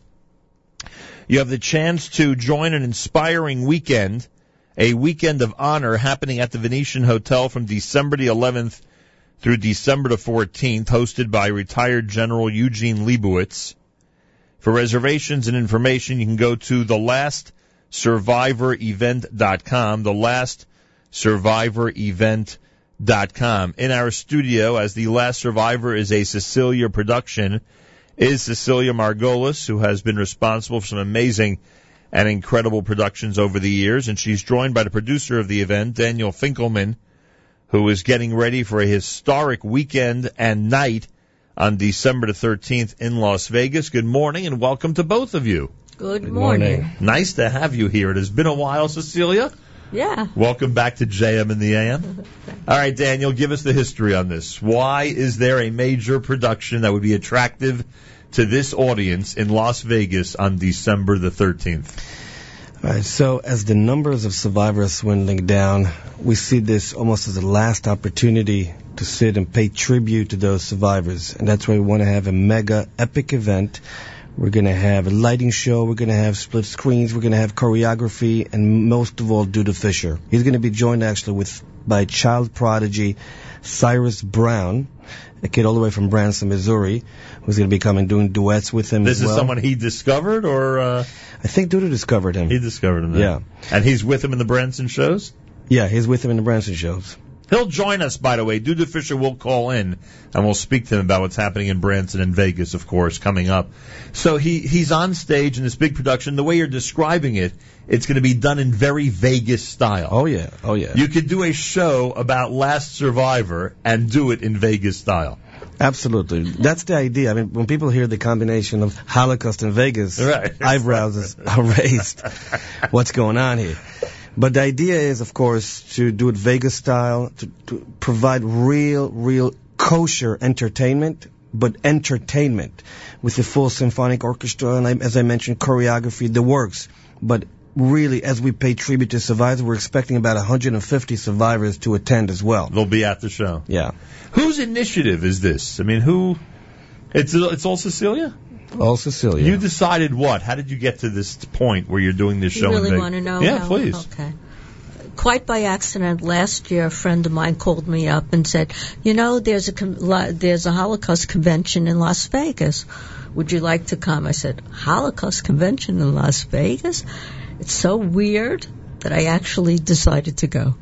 S3: You have the chance to join an inspiring weekend, a weekend of honor happening at the Venetian Hotel from December the 11th through December the 14th, hosted by retired General Eugene Leibowitz. For reservations and information, you can go to thelastsurvivorevent.com, thelastsurvivorevent.com. In our studio, as The Last Survivor is a Cecelia production, is Cecelia Margules, who has been responsible for some amazing and incredible productions over the years, and she's joined by the producer of the event, Daniel Finkelman, who is getting ready for a historic weekend and night on December the 13th in Las Vegas. Good morning and welcome to both of you.
S12: Good morning.
S3: Nice to have you here. It has been a while, Cecelia.
S12: Yeah.
S3: Welcome back to JM in the AM. All right, Daniel, give us the history on this. Why is there a major production that would be attractive to this audience in Las Vegas on December the 13th?
S13: Right, so as the numbers of survivors swindling down, we see this almost as a last opportunity to sit and pay tribute to those survivors. And that's why we want to have a mega epic event. We're going to have a lighting show. We're going to have split screens. We're going to have choreography, and most of all, Dudu Fisher. He's going to be joined actually with by child prodigy Cyrus Brown, a kid all the way from Branson, Missouri, who's going to be coming doing duets with him.
S3: This is
S13: well.
S3: someone he discovered, or uh,
S13: I think Dudu discovered him.
S3: he discovered him. Then.
S13: Yeah.
S3: and he's with him in the Branson shows.
S13: Yeah, he's with him in the Branson shows.
S3: He'll join us, by the way. Dudu Fisher will call in, and we'll speak to him about what's happening in Branson and Vegas, of course, coming up. So he he's on stage in this big production. The way you're describing it, it's going to be done in very Vegas style.
S13: Oh yeah, oh yeah.
S3: You could do a show about Last Survivor and do it in Vegas style.
S13: Absolutely. That's the idea. I mean, when people hear the combination of Holocaust and Vegas,
S3: Right.
S13: eyebrows are raised. What's going on here? But the idea is, of course, to do it Vegas style, to, to provide real, real kosher entertainment, but entertainment with the full symphonic orchestra and, I- as I mentioned, choreography, the works. But really, as we pay tribute to survivors, we're expecting about 150 survivors to attend as well.
S3: They'll be at the show.
S13: Yeah.
S3: Whose initiative is this? I mean, who? It's it's all Cecelia.
S13: All Cecelia.
S3: You decided what? How did you get to this point where you're doing this
S12: You
S3: show? in
S12: really want to know?
S3: Yeah,
S12: how?
S3: please.
S12: Okay. Quite by accident, last year, a friend of mine called me up and said, "You know, there's a con- la- there's a Holocaust convention in Las Vegas. Would you like to come?" I said, "Holocaust convention in Las Vegas? It's so weird that I actually decided to go."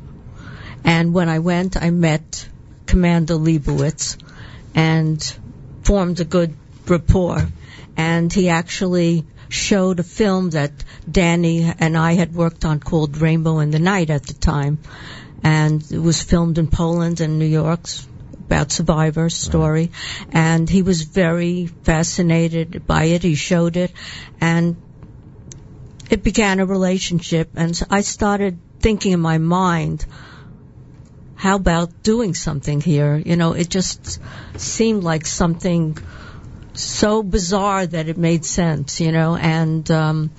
S12: And when I went, I met Commander Leibowitz and formed a good rapport. And he actually showed a film that Danny and I had worked on called Rainbow in the Night at the time. And it was filmed in Poland and New York about survivor's story. And he was very fascinated by it. He showed it and it began a relationship. And so I started thinking in my mind, how about doing something here? You know, it just seemed like something so bizarre that it made sense, you know, and um,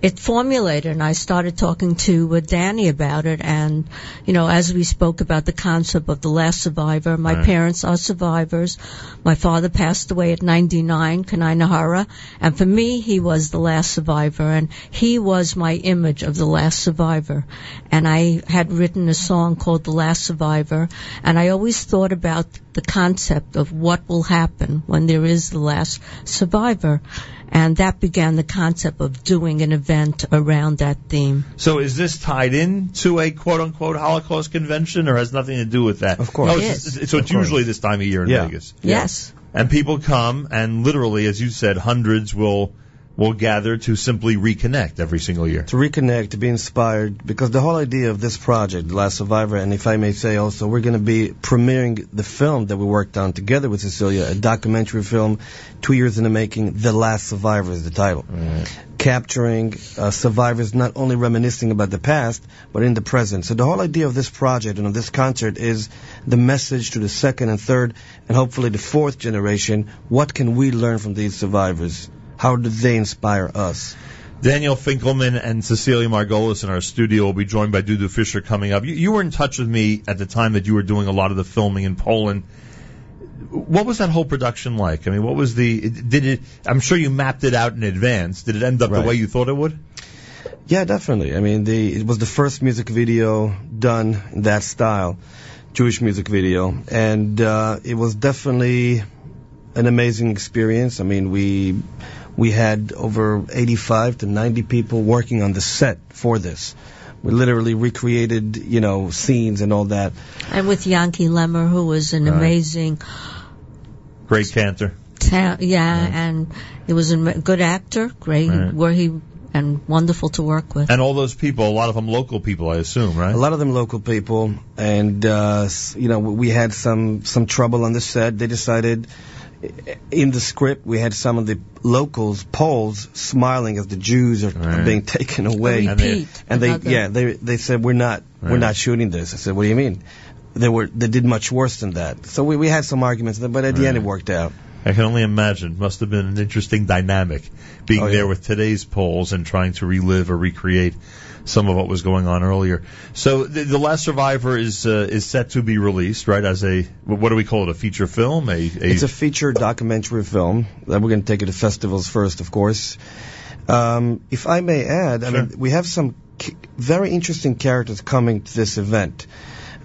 S12: it formulated. And I started talking to uh, Danny about it, and you know, as we spoke about the concept of the last survivor, my
S3: Right.
S12: parents are survivors. My father passed away at 99, Kanai Nahara, and for me, he was the last survivor, and he was my image of the last survivor. And I had written a song called The Last Survivor, and I always thought about the concept of what will happen when there is the last survivor. And that began the concept of doing an event around that theme.
S3: So is this tied in to a quote unquote Holocaust convention or has nothing to do with that? Of
S13: course.
S3: No,
S13: It
S3: it's,
S13: is.
S3: it's- so it's
S13: course.
S3: usually this time of year in
S13: Yeah.
S3: Vegas.
S12: Yes.
S3: And people come and literally, as you said, hundreds will will gather to simply reconnect every single year.
S13: to reconnect, to be inspired, because the whole idea of this project, The Last Survivor, and if I may say also, we're going to be premiering the film that we worked on together with Cecelia, a documentary film, two years in the making, The Last Survivor is the title. Capturing uh, survivors not only reminiscing about the past, but in the present. So the whole idea of this project and of this concert is the message to the second and third, and hopefully the fourth generation. What can we learn from these survivors? How do they inspire us?
S3: Daniel Finkelman and Cecelia Margules in our studio will be joined by Dudu Fisher coming up. You, you were in touch with me at the time that you were doing a lot of the filming in Poland. What was that whole production like? I mean, what was the, did it, I'm sure you mapped it out in advance. Did it end up
S13: Right.
S3: the way you thought it would?
S13: Yeah, definitely. I mean, the it was the first music video done in that style, Jewish music video, and uh, it was definitely an amazing experience. I mean, we we had over 85 to 90 people working on the set for this. We literally recreated, you know, scenes and all that.
S12: And with Yanky Lemmer, who was an
S3: Right.
S12: amazing,
S3: Great cantor.
S12: ta- yeah, and he was a good actor, great,
S3: Right.
S12: where he, and wonderful to work with.
S3: And all those people, a lot of them local people, I assume, right?
S13: A lot of them local people, and uh, you know we had some some trouble on the set. They decided in the script we had some of the locals Poles smiling as the Jews are, are being taken away,
S3: And they-
S13: and they
S12: another-
S13: yeah they they said we're not
S3: Right.
S13: we're not shooting this. I said what do you mean? They were they did much worse than that. So we we had some arguments, but at the end it worked out.
S3: I can only imagine. Must have been an interesting dynamic being
S13: Oh, yeah.
S3: there with today's Poles and trying to relive or recreate some of what was going on earlier. So the, the Last Survivor is uh, is set to be released, right? As a what do we call it? A feature film? A, a
S13: It's a feature documentary film that we're going to take it to festivals first, of course. Um, if I may add, I mean, we have some very interesting characters coming to this event.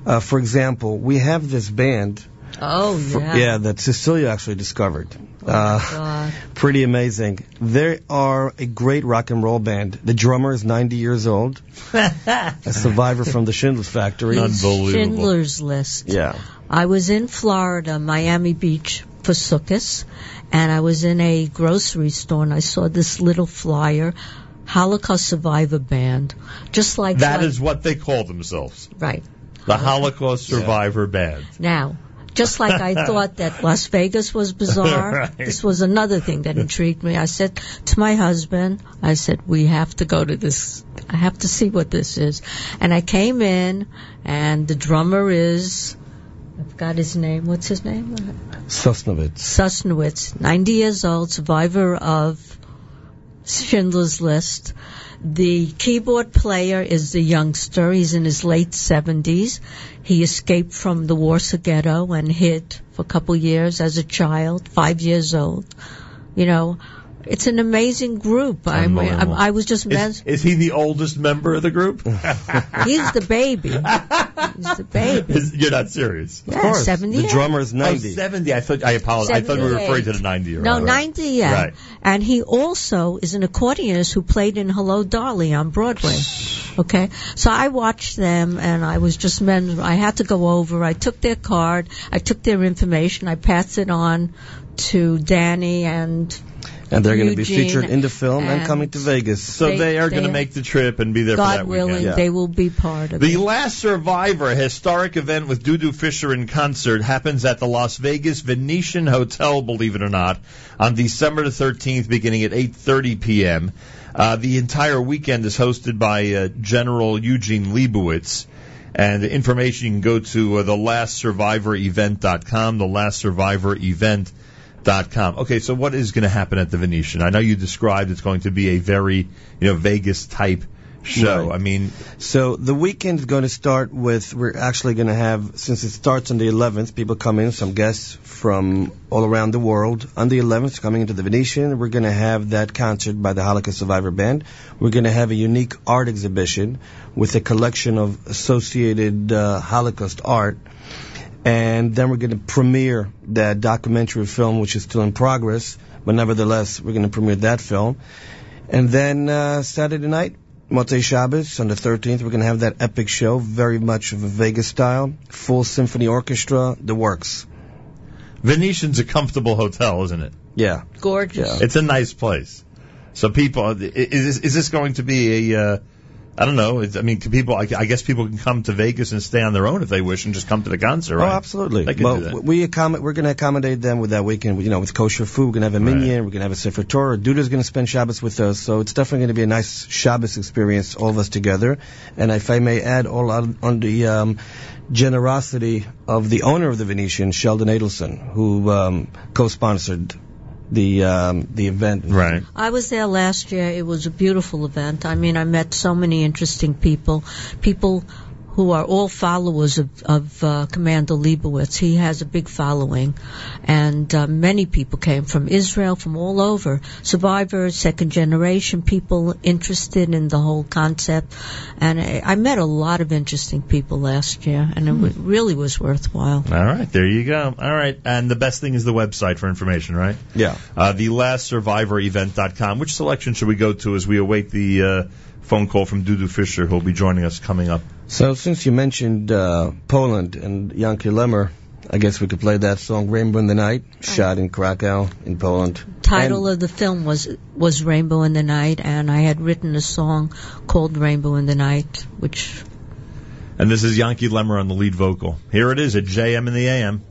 S13: Uh, for example, we have this band.
S12: Oh,
S13: fr-
S12: yeah.
S13: that Cecelia actually discovered.
S12: Oh,
S13: uh, pretty amazing. They are a great rock and roll band. The drummer is 90 years old, a survivor from the Schindler's Factory.
S12: Schindler's List.
S13: Yeah.
S12: I was in Florida, Miami Beach, for Sukkot, and I was in a grocery store and I saw this little flyer, Holocaust Survivor Band, just like
S3: that
S12: like-
S3: is what they call themselves,
S12: right
S3: the Holocaust Survivor Band.
S12: now. Just like I thought that Las Vegas was bizarre,
S3: Right.
S12: this was another thing that intrigued me. I said to my husband, I said, we have to go to this. I have to see what this is. And I came in, and the drummer is, I forgot his name. What's his name?
S13: Sosnovitz.
S12: Susnowitz, 90 years old, survivor of Schindler's List. The keyboard player is the youngster. He's in his late 70s. He escaped from the Warsaw Ghetto and hid for a couple years as a child, five years old. You know, it's an amazing group. I, mean, I, I was just
S3: Is, is he the oldest member of the group?
S12: He's the baby. He's the baby.
S3: Is- you're not serious.
S12: Yeah, Of course. 78.
S13: The drummer is 90.
S3: Oh, 70. I thought I apologize. I thought we were referring to the 90 year old.
S12: No, 90, yeah.
S3: Right.
S12: And he also is an accordionist who played in Hello Dolly on Broadway. Okay, so I watched them, and I was just men. I had to go over. I took their card. I took their information. I passed it on to Danny and
S13: and they're going to be featured in the film and,
S12: and
S13: coming to Vegas.
S3: So they,
S12: They-
S3: are going to make the trip and be there for
S12: God
S3: that
S12: willing,
S3: weekend.
S12: they will be part of
S3: The
S12: it.
S3: The Last Survivor historic event with Dudu Fisher in concert happens at the Las Vegas Venetian Hotel, believe it or not, on December the 13th beginning at 8:30 p.m. Uh, the entire weekend is hosted by uh, General Eugene Leibowitz. And the information you can go to uh, thelastsurvivorevent.com, thelastsurvivorevent.com. Okay, so what is going to happen at the Venetian? I know you described it's going to be a very, you know, Vegas type show.
S13: Right.
S3: I mean,
S13: So the weekend is going to start with, we're actually going to have, since it starts on the 11th, people come in, some guests from all around the world. On the 11th, coming into the Venetian, we're going to have that concert by the Holocaust Survivor Band. We're going to have a unique art exhibition with a collection of associated uh, Holocaust art. And then we're going to premiere that documentary film, which is still in progress, but nevertheless, we're going to premiere that film. And then uh, Saturday night, Motzei Shabbos, on the 13th, we're going to have that epic show, very much of a Vegas style, full symphony orchestra, the works.
S3: Venetian's a comfortable hotel, isn't it?
S13: Yeah.
S12: Gorgeous.
S3: It's a nice place. So people, i- is is this going to be a? Uh, I don't know. It's, I mean, can people? I, I guess people can come to Vegas and stay on their own if they wish, and just come to the concert, right?
S13: Oh, absolutely.
S3: They can
S13: well,
S3: do that.
S13: we accommodate, we're going to accommodate them with that weekend, you know, with kosher food. We're going to have a minyan, we're going to have a Sefer Torah. Dudu's going to spend Shabbos with us, so it's definitely going to be a nice Shabbos experience, all of us together. And if I may add, all on, on the um, generosity of the owner of the Venetian, Sheldon Adelson, who um, co-sponsored the um, the event.
S3: Right.
S12: I was there last year. It was a beautiful event. I mean, I met so many interesting people. People who are all followers of, of uh, Commander Leibowitz. He has a big following, and uh, many people came from Israel, from all over. Survivors, second generation people interested in the whole concept, and I, I met a lot of interesting people last year, and it w- really was worthwhile.
S3: All right, there you go. All right, and the best thing is the website for information, right?
S13: Yeah.
S3: Uh, the lastsurvivorevent.com. Which selection should we go to as we await the uh, phone call from Dudu Fisher, who'll be joining us coming up?
S13: So since you mentioned uh, Poland and Yanky Lemmer, I guess we could play that song "Rainbow in the Night," shot in Krakow in Poland.
S12: title of the film was was Rainbow in the Night, and I had written a song called Rainbow in the Night, which
S3: And this is Yanky Lemmer on the lead vocal. Here it is at JM in the AM.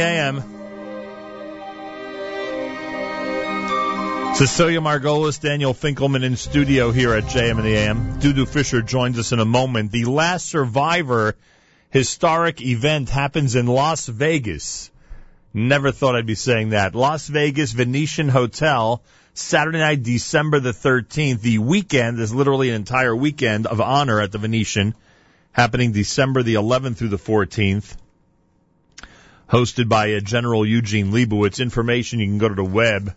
S3: AM. Cecelia Margules, Daniel Finkelman in studio here at JM in the AM. Dudu Fisher joins us in a moment. The Last Survivor historic event happens in Las Vegas. Never thought I'd be saying that. Las Vegas Venetian Hotel, Saturday night, December the 13th. The weekend is literally an entire weekend of honor at the Venetian, happening December the 11th through the 14th. Hosted by General Eugene Leibowitz. Information you can go to the web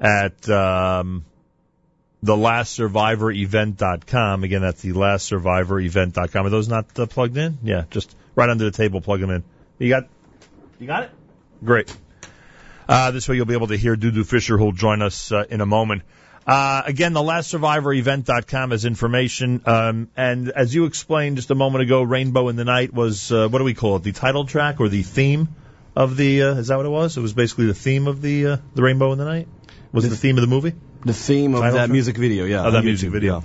S3: at um, the last Again, that's the last Are those not uh, plugged in? Yeah, just right under the table, plug them in. You got, you got it? Great. Uh, this way you'll be able to hear Dudu Fisher, who'll join us uh, in a moment. Uh, again, the last survivor event.com has information. Um, and as you explained just a moment ago, Rainbow in the Night was, uh, what do we call it? The title track or the theme of the, uh, is that what it was? It was basically the theme of the, uh, the Rainbow in the Night? Was it the theme of the movie?
S13: The theme of
S3: Title
S13: that
S3: track?
S13: music video, yeah.
S3: Of that
S13: on
S3: music
S13: YouTube,
S3: video.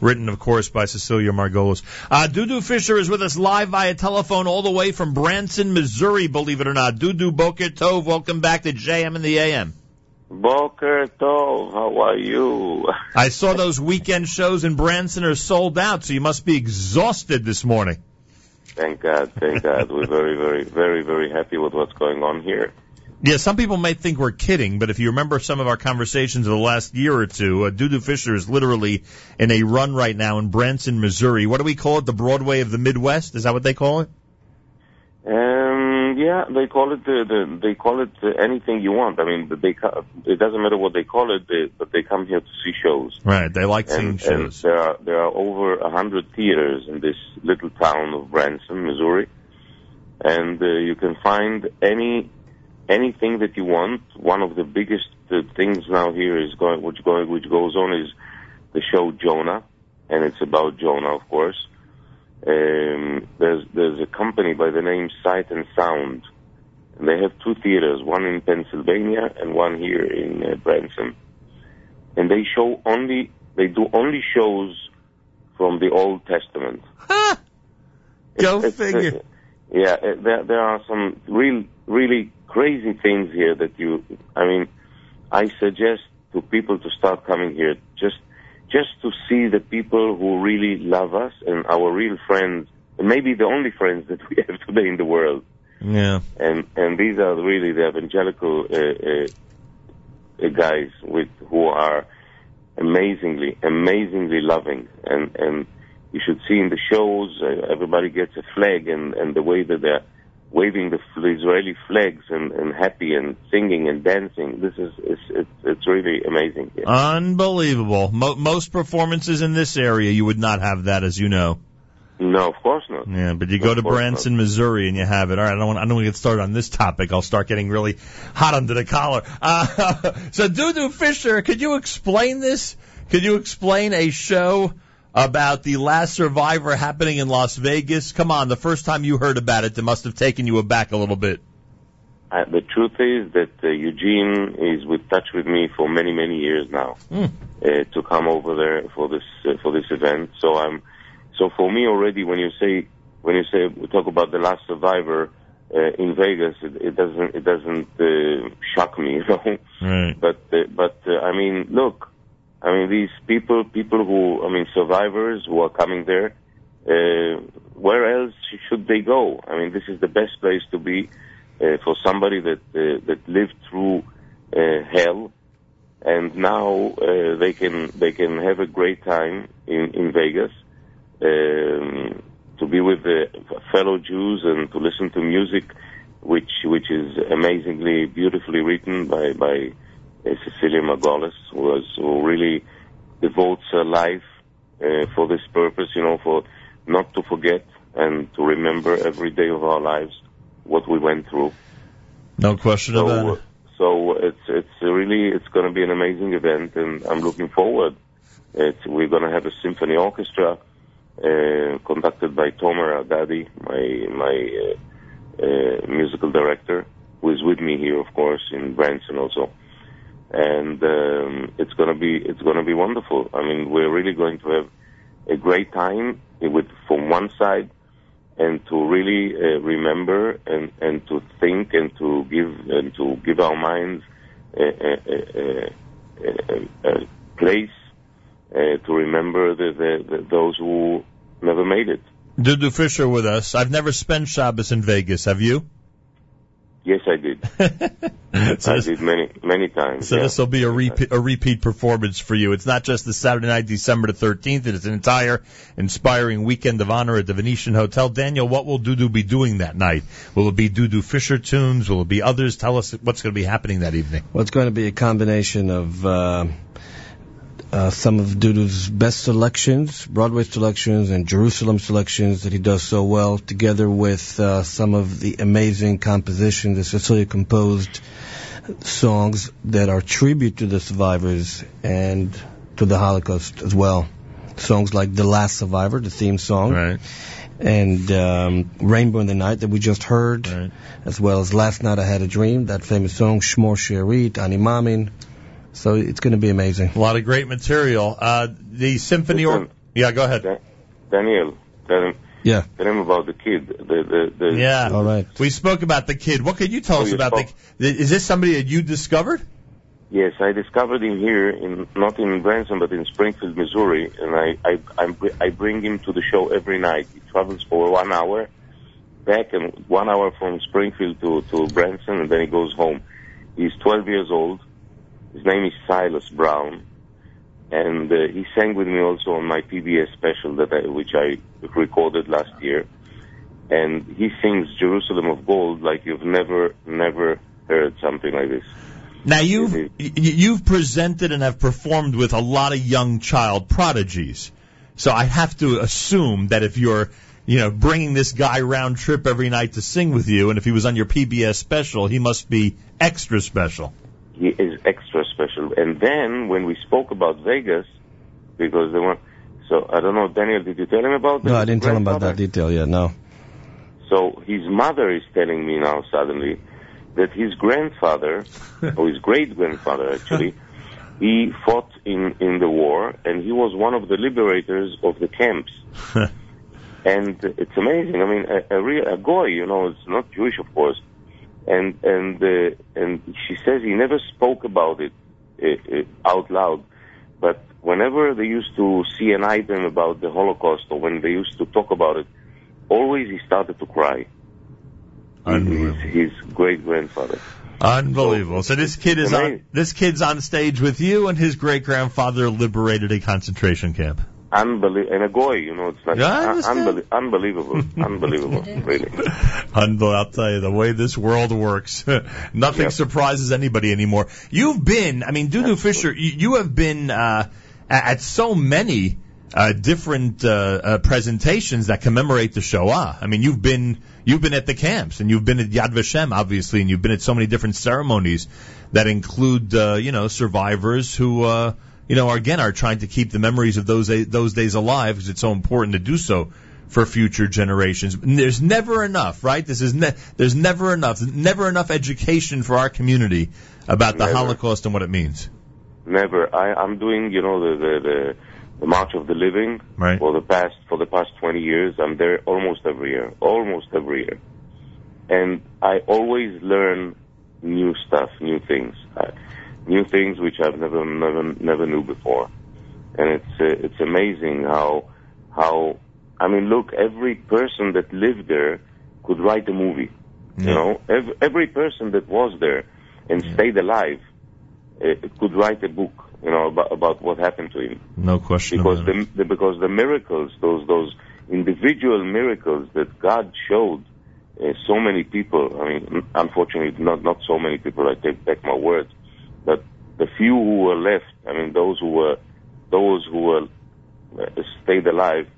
S3: Written, of course, by Cecelia Margules. Uh, Dudu Fisher is with us live via telephone all the way from Branson, Missouri, believe it or not. Dudu Boker Tov, welcome back to JM and the AM.
S14: Boker Tov, how are you?
S3: I saw those weekend shows in Branson are sold out, so you must be exhausted this morning.
S14: Thank God, thank God. We're very, very, very, very happy with what's going on here.
S3: Yeah, some people might think we're kidding, but if you remember some of our conversations of the last year or two, uh, Dudu Fisher is literally in a run right now in Branson, Missouri. What do we call it? The Broadway of the Midwest? Is that what they call it?
S14: Um, yeah, they call it the, the they call it uh, anything you want. I mean, they it doesn't matter what they call it, they, but they come here to see shows.
S3: Right. They like seeing
S14: and,
S3: shows.
S14: And there are there are over a hundred theaters in this little town of Branson, Missouri, and uh, you can find any anything that you want. One of the biggest uh, things now here is going which going which goes on is the show Jonah, and it's about Jonah, of course. Um, there's there's a company by the name Sight and Sound, and they have two theaters, one in Pennsylvania and one here in uh, Branson, and they show only they do only shows from the Old Testament.
S3: Go
S14: It's- it's,
S3: figure.
S14: uh, yeah, uh, there there are some real really crazy things here that you. I mean, I suggest to people to start coming here just just to see the people who really love us and our real friends, and maybe the only friends that we have today in the world.
S3: Yeah.
S14: And and these are really the evangelical uh, uh, uh, guys with who are amazingly, amazingly loving, and and you should see in the shows uh, everybody gets a flag, and and the way that they're waving the, the Israeli flags and and happy and singing and dancing. This is it's it's, it's really amazing. Yeah.
S3: Unbelievable. Mo- most performances in this area, you would not have that, as you know.
S14: No, of course not.
S3: Yeah, but you go to Branson, Missouri, and you have it. All right, I don't want, I don't want to get started on this topic. I'll start getting really hot under the collar. Uh, so, Dudu Fisher, could you explain this? Could you explain a show about the last survivor happening in Las Vegas? Come on, the first time you heard about it, it must have taken you aback a little bit.
S14: Uh, the truth is that uh, Eugene is with touch with me for many many years now
S3: Hmm.
S14: uh, to come over there for this uh, for this event. So I'm so for me already when you say when you say we talk about the last survivor uh, in Vegas, it, it doesn't it doesn't uh, shock me, you know.
S3: Right.
S14: But uh, but uh, I mean, look, I mean these people people who I mean survivors who are coming there. Uh, where else should they go? I mean, this is the best place to be uh, for somebody that uh, that lived through uh, hell, and now uh, they can they can have a great time in in Vegas, um, to be with the fellow Jews and to listen to music, which which is amazingly beautifully written by by Cecelia Margules, who was who really devotes her life uh, for this purpose. You know, for not to forget and to remember every day of our lives what we went through.
S3: No question
S14: So,
S3: about it.
S14: so it's it's really it's going to be an amazing event, and I'm looking forward. It's, we're going to have a symphony orchestra uh, conducted by Tomer Agadi, my my uh, uh, musical director, who is with me here, of course, in Branson also. And um, it's to be it's to be wonderful. I mean, we're really going to have a great time with from one side and to really uh, remember and, and to think and to give and to give our minds a, a, a, a, a place uh, to remember the, the, the, those who never made it.
S3: Dudu Fisher with us. I've never spent Shabbos in Vegas. Have you?
S14: Yes, I did. I did many many times.
S3: So
S14: yeah.
S3: this will be a repeat, a repeat performance for you. It's not just the Saturday night, December the 13th. It is an entire inspiring weekend of honor at the Venetian Hotel. Daniel, what will Dudu be doing that night? Will it be Dudu Fisher tunes? Will it be others? Tell us what's going to be happening that evening.
S13: Well, it's going to be a combination of uh, uh, some of Dudu's best selections, Broadway selections, and Jerusalem selections that he does so well, together with uh, some of the amazing compositions that Cecelia composed songs that are tribute to the survivors and to the Holocaust as well. Songs like The Last Survivor, the theme song,
S3: right.
S13: and um, Rainbow in the Night that we just heard,
S3: right.
S13: as well as Last Night I Had a Dream, that famous song, Shmor Sherit, Ani Mamin. So it's going to be amazing.
S3: A lot of great material. Uh, the symphony or yeah, go ahead.
S14: Daniel, tell him,
S13: yeah.
S14: tell him about the kid. The, the, the,
S3: Yeah.
S13: All right.
S3: We spoke about the kid. What could you tell
S14: Oh,
S3: us
S14: you
S3: about
S14: spoke.
S3: the? Is this somebody that you discovered?
S14: Yes, I discovered him here in not in Branson but in Springfield, Missouri, and I I I'm, I bring him to the show every night. He travels for one hour back and one hour from Springfield to to Branson, and then he goes home. He's 12 years old. His name is Silas Brown, and uh, he sang with me also on my PBS special that I, which I recorded last year. And he sings Jerusalem of Gold like you've never never heard something like this.
S3: Now you've you've presented and have performed with a lot of young child prodigies, so I have to assume that if you're you know bringing this guy round trip every night to sing with you, and if he was on your PBS special, he must be extra special.
S14: He is extra special. And then when we spoke about Vegas, because they were, so I don't know, Daniel, did you tell him about
S13: that?
S14: No,
S13: I didn't tell him about that detail yet, no.
S14: So his mother is telling me now suddenly that his grandfather, or his great grandfather actually, he fought in, in the war and he was one of the liberators of the camps. and it's amazing. I mean, a, a real a goy, you know, it's not Jewish, of course. And and uh, and she says he never spoke about it uh, uh, out loud, but whenever they used to see an item about the Holocaust or when they used to talk about it, always he started to cry. His, his great grandfather.
S3: Unbelievable. So this kid is on this kid's on stage with you, and his great grandfather liberated a concentration camp.
S14: Unbelievable. And a goy, you know, it's like
S3: Yeah, I
S14: un-
S3: understand.
S14: unbelievable. unbelievable, really.
S3: Unbelievable. I'll tell you, the way this world works, nothing surprises anybody anymore. You've been, I mean, Dudu Fisher, you, you have been uh, at, so many uh, different uh, uh, presentations that commemorate the Shoah. I mean, you've been you've been at the camps, and you've been at Yad Vashem, obviously, and you've been at so many different ceremonies that include, uh, you know, survivors who. You know, again, are trying to keep the memories of those those days alive because it's so important to do so for future generations. And there's never enough, right? This is ne- there's never enough, never enough education for our community about the
S14: Never.
S3: Holocaust and what it means.
S14: Never. I, I'm doing, you know, the, the, the, the March of the Living
S3: Right.
S14: for the past for the past 20 years. I'm there almost every year, almost every year, and I always learn new stuff, new things, uh, new things which I've never never never knew before, and it's uh, it's amazing how how I mean, look, every person that lived there could write a movie. You know, every, every person that was there and stayed alive uh, could write a book, you know, about, about what happened to him.
S3: No question.
S14: Because the, the because the miracles, those those individual miracles that God showed uh, so many people. I mean, unfortunately, not not so many people. I take back my words, but the few who were left. I mean, those who were those who were uh, stayed alive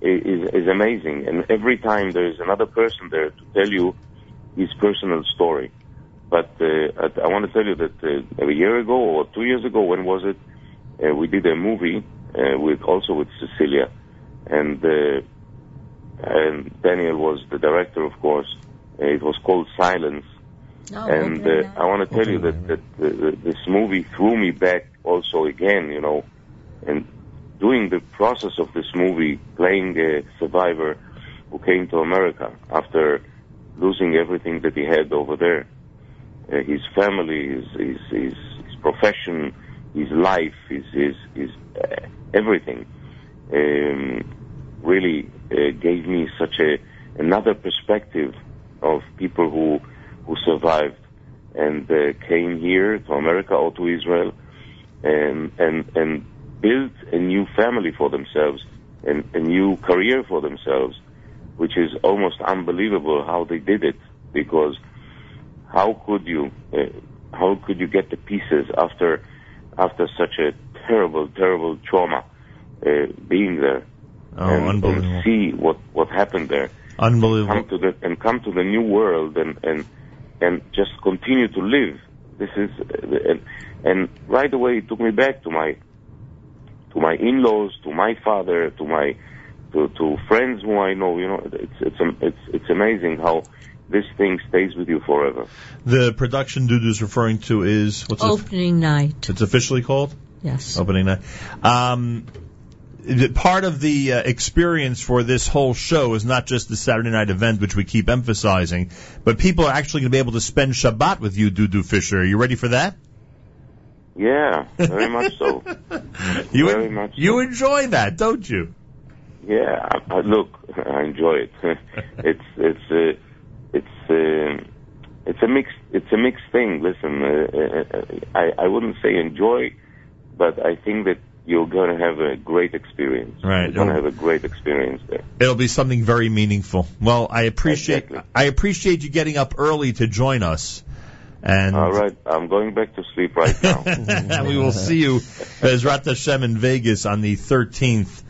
S14: is is amazing. And every time there is another person there to tell you his personal story. But uh, I, I want to tell you that uh, a year ago or two years ago, when was it? Uh, we did a movie uh, with also with Cecelia, and uh, and Daniel was the director, of course. Uh, it was called Silence,
S12: Oh,
S14: and uh, I want to tell you that that uh, this movie threw me back also again, you know, and doing the process of this movie, playing a survivor, who came to America after losing everything that he had over there. Uh, his family, his, his, his, his profession, his life, his, his, his uh, everything, um, really uh, gave me such a another perspective of people who who survived and uh, came here to America or to Israel and and and built a new family for themselves and a new career for themselves, which is almost unbelievable how they did it. Because how could you uh, how could you get the pieces after after such a terrible terrible trauma uh, being there
S3: Oh,
S14: and,
S3: unbelievable.
S14: and see what what happened there
S3: Unbelievable.
S14: come to the and come to the new world and and and just continue to live. This is and and right away it took me back to my to my in-laws, to my father, to my to to friends who I know. You know, it's it's it's it's amazing how this thing stays with you forever.
S3: The production Dudu's referring to is what's it?
S12: Opening night.
S3: It's officially called
S12: Yes.
S3: opening night. Um, the- part of the uh, experience for this whole show is not just the Saturday night event, which we keep emphasizing, but people are actually going to be able to spend Shabbat with you, Dudu Fisher. Are you ready for that?
S14: Yeah, very much so.
S3: You
S14: very much.
S3: you enjoy that, don't you?
S14: Yeah, I, I, look, I enjoy it. it's it's uh, it's uh, it's a mixed it's a mixed thing. Listen, uh, uh, I I wouldn't say enjoy, but I think that you're going to have a great experience.
S3: Right.
S14: You're going to have a great experience there.
S3: It'll be something very meaningful. Well, I appreciate I appreciate you getting up early to join us. And
S14: All right, I'm going back to sleep right now.
S3: And we will see you, Bezrat Hashem, in Vegas on the 13th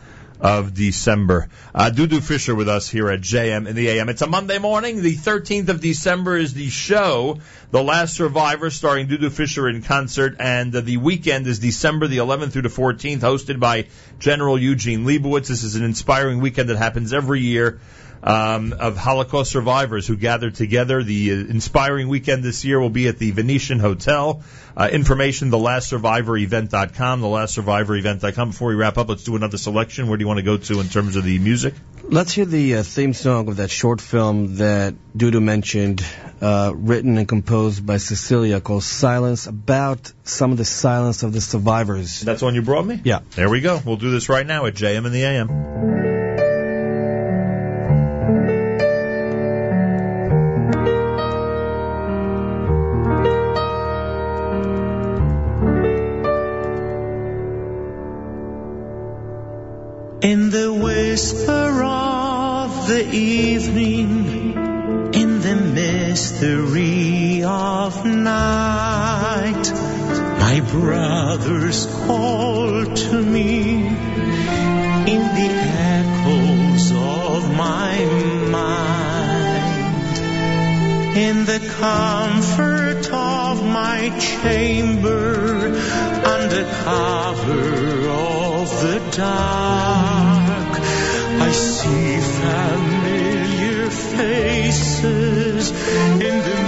S3: of December. Uh, Dudu Fisher with us here at JM in the AM. It's a Monday morning. The 13th of December is the show, The Last Survivor, starring Dudu Fisher in concert. And uh, the weekend is December the 11th through the 14th, hosted by General Eugene Leibowitz. This is an inspiring weekend that happens every year um, of Holocaust survivors who gathered together. The uh, inspiring weekend this year will be at the Venetian Hotel. Uh, information, thelastsurvivorevent.com, thelastsurvivorevent.com. Before we wrap up, let's do another selection. Where do you want to go to in terms of the music?
S13: Let's hear the uh, theme song of that short film that Dudu mentioned, uh, written and composed by Cecelia, called Silence, about some of the silence of the survivors.
S3: That's the one you brought me?
S13: Yeah.
S3: There we go. We'll do this right now at JM and the AM.
S2: Evening, in the mystery of night, my brothers call to me in the echoes of my mind. In the comfort of my chamber, under cover of the dark, I see familiar faces in the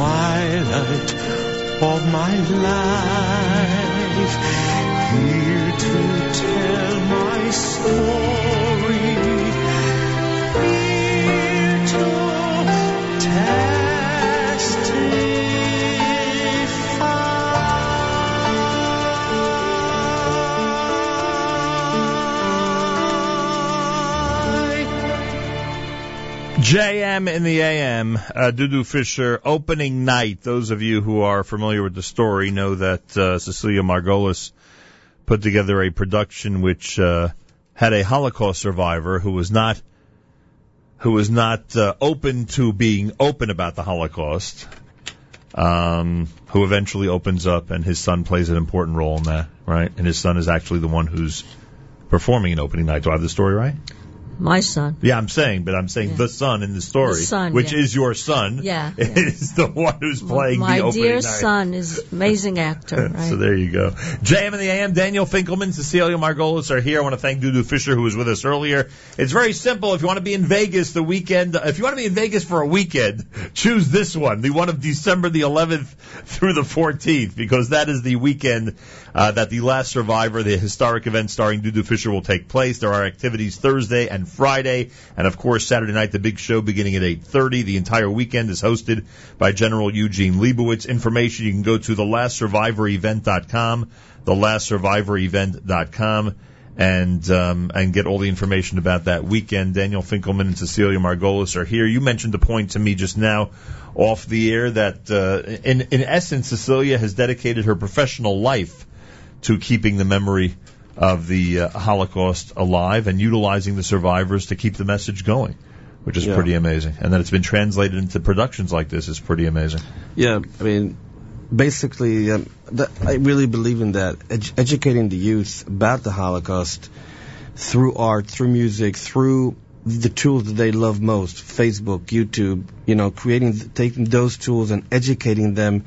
S15: twilight of my life. Here to tell my story.
S3: JM in the AM, uh, Dudu Fisher, opening night. Those of you who are familiar with the story know that uh, Cecelia Margules put together a production which uh, had a Holocaust survivor who was not who was not uh, open to being open about the Holocaust, um, who eventually opens up, and his son plays an important role in that, right? And his son is actually the one who's performing an opening night. Do I have the story right?
S12: My son.
S3: Yeah, I'm saying, but I'm saying the son in the story,
S12: The son,
S3: which
S12: yeah.
S3: is your son,
S12: Yeah,
S3: is the one who's playing
S12: My
S3: the opening
S12: dear
S3: night.
S12: son is amazing actor, right?
S3: So there you go. JM and the AM, Daniel Finkelman, Cecelia Margules are here. I want to thank Dudu Fisher who was with us earlier. It's very simple. If you want to be in Vegas the weekend, if you want to be in Vegas for a weekend, choose this one, the one of December the 11th through the 14th, because that is the weekend uh, that the Last Survivor, the historic event starring Dudu Fisher, will take place. There are activities Thursday and Friday, and of course Saturday night, the big show beginning at 8:30. The entire weekend is hosted by General Eugene Leibowitz. Information you can go to thelastsurvivorevent.com, thelastsurvivorevent.com. And um, and get all the information about that weekend. Daniel Finkelman and Cecelia Margules are here. You mentioned a point to me just now off the air that uh, in in essence Cecelia has dedicated her professional life to keeping the memory of the uh, Holocaust alive and utilizing the survivors to keep the message going, which is
S13: Yeah.
S3: pretty amazing. And that it's been translated into productions like this is pretty amazing.
S13: Yeah, I mean, basically, um, that, I really believe in that. Ed- educating the youth about the Holocaust through art, through music, through the tools that they love most, Facebook, YouTube, you know, creating, taking those tools and educating them,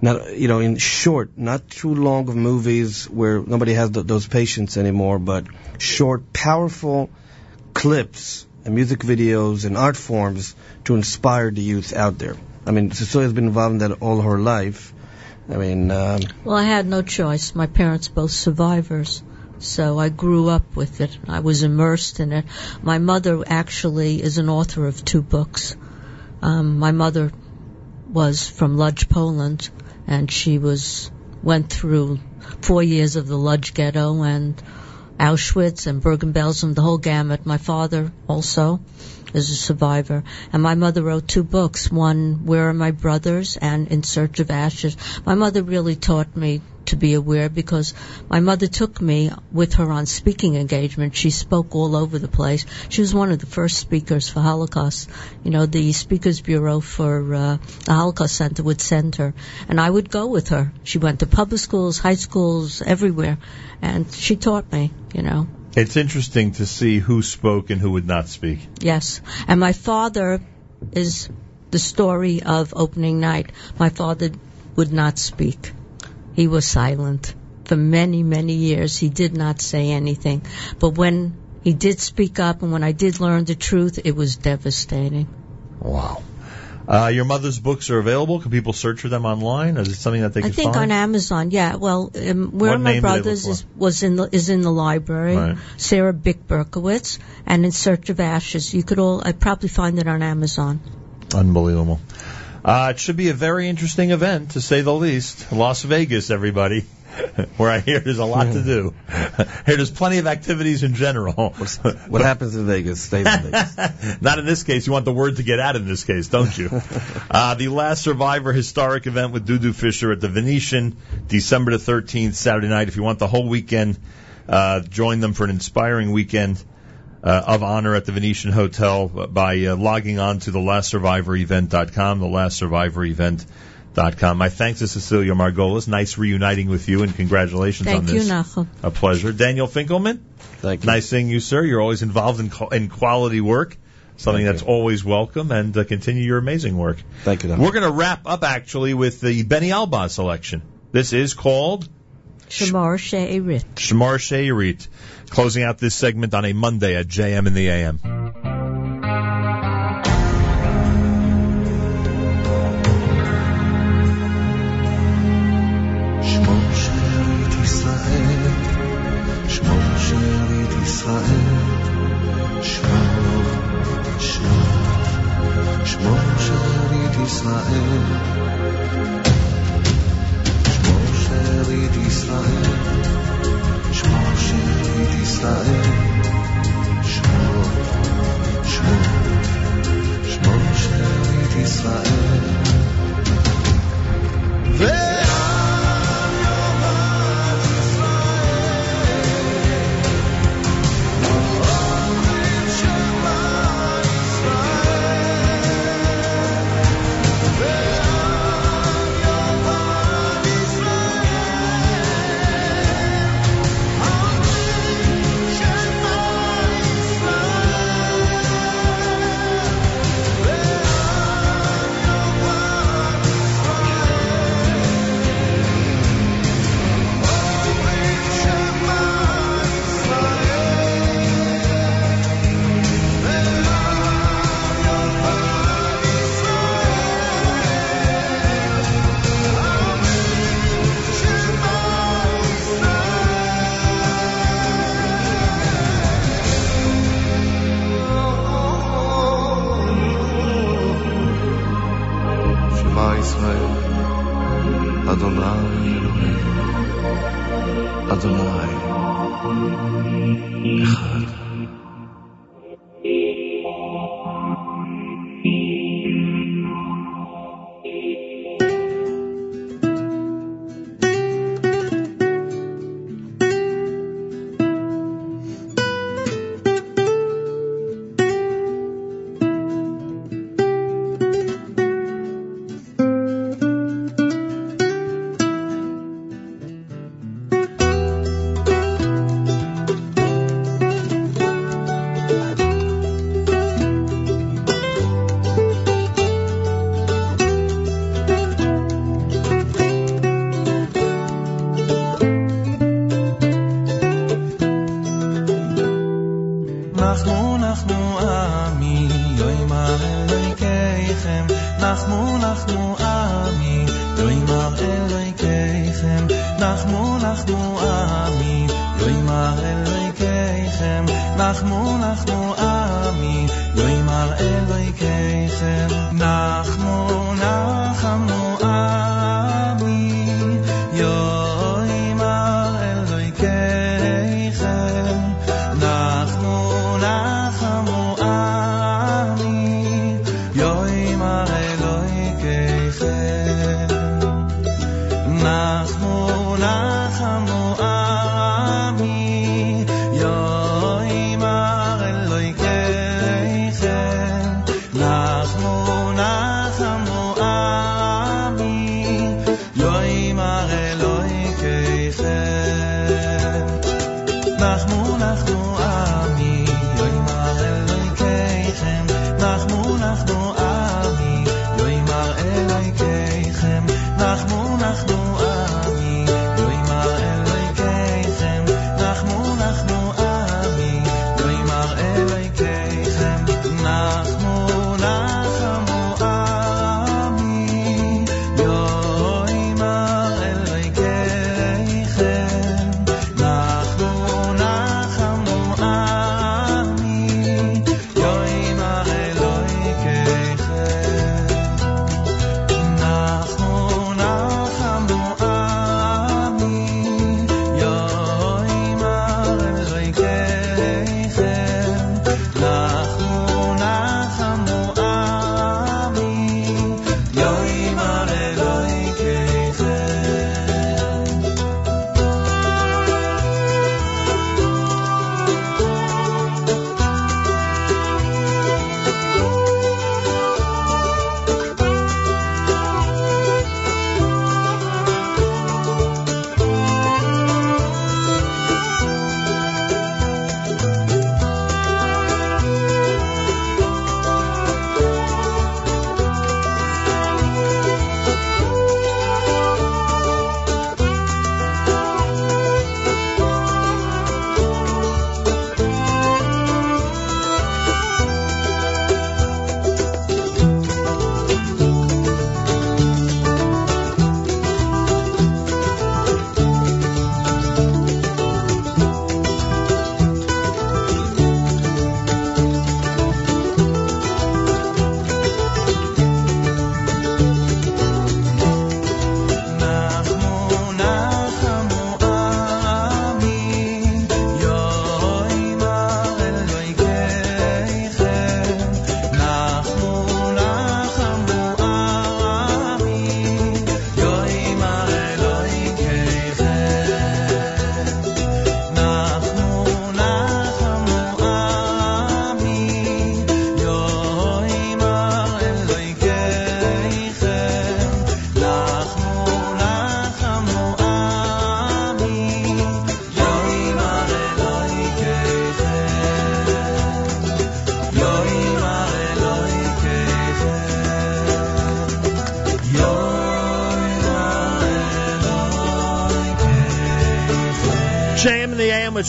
S13: not, you know, in short, not too long of movies where nobody has th- those patience anymore, but short, powerful clips and music videos and art forms to inspire the youth out there. I mean, Cecelia's been involved in that all her life. I mean, um,
S12: Well, I had no choice. My parents both survivors. So I grew up with it. I was immersed in it. My mother actually is an author of two books. Um, my mother was from Lodz, Poland, and she was went through four years of the Lodz ghetto and Auschwitz and Bergen-Belsen, the whole gamut. My father also is a survivor, and my mother wrote two books. One, Where Are My Brothers, and In Search of Ashes. My mother really taught me to be aware because my mother took me with her on speaking engagement. She spoke all over the place. She was one of the first speakers for Holocaust. You know, the Speakers Bureau for uh, the Holocaust Center would send her, and I would go with her. She went to public schools, high schools, everywhere, and she taught me. You know,
S3: It's interesting to see who spoke and who would not speak.
S12: Yes. And my father is the story of opening night. My father would not speak. He was silent. For many, many years, he did not say anything. But when He did speak up, and when I did learn the truth, it was devastating.
S3: Wow. Uh, your mother's books are available. Can people search for them online? Is it something that they can I
S12: think
S3: find?
S12: on Amazon. Yeah. Well, um, where
S3: What
S12: my
S3: name do they look
S12: brothers is was in the is in the library.
S3: Right.
S12: Sarah Bick Berkowitz and In Search of Ashes. You could all. I'd probably find it on Amazon.
S3: Unbelievable. Uh, it should be a very interesting event, to say the least. Las Vegas, everybody. Where I hear there's a lot to do. Here, there's plenty of activities in general.
S13: What happens in Vegas stays in Vegas.
S3: Not in this case. You want the word to get out in this case, don't you? uh, the Last Survivor historic event with Dudu Fisher at the Venetian, December the 13th, Saturday night. If you want the whole weekend, uh, join them for an inspiring weekend uh, of honor at the Venetian Hotel by uh, logging on to the lastsurvivorevent.com, the lastsurvivorevent.com. My thanks to Cecelia Margules. Nice reuniting with you and congratulations on this.
S12: Thank you,
S3: this.
S12: Nachum.
S3: A pleasure. Daniel Finkelman.
S13: Thank you.
S3: Nice seeing you, sir. You're always involved in, co- in quality work, something
S13: Thank
S3: that's always welcome, and uh, continue your amazing work.
S13: Thank you. Don.
S3: We're going to wrap up actually with the Benny Alba selection. This is called
S12: Shamar She'erit.
S3: Shamar She'erit, closing out this segment on a Monday at JM in the AM.
S2: שמור שארית ישראל, ישראל, שמו, שמו, שמו שארית ישראל.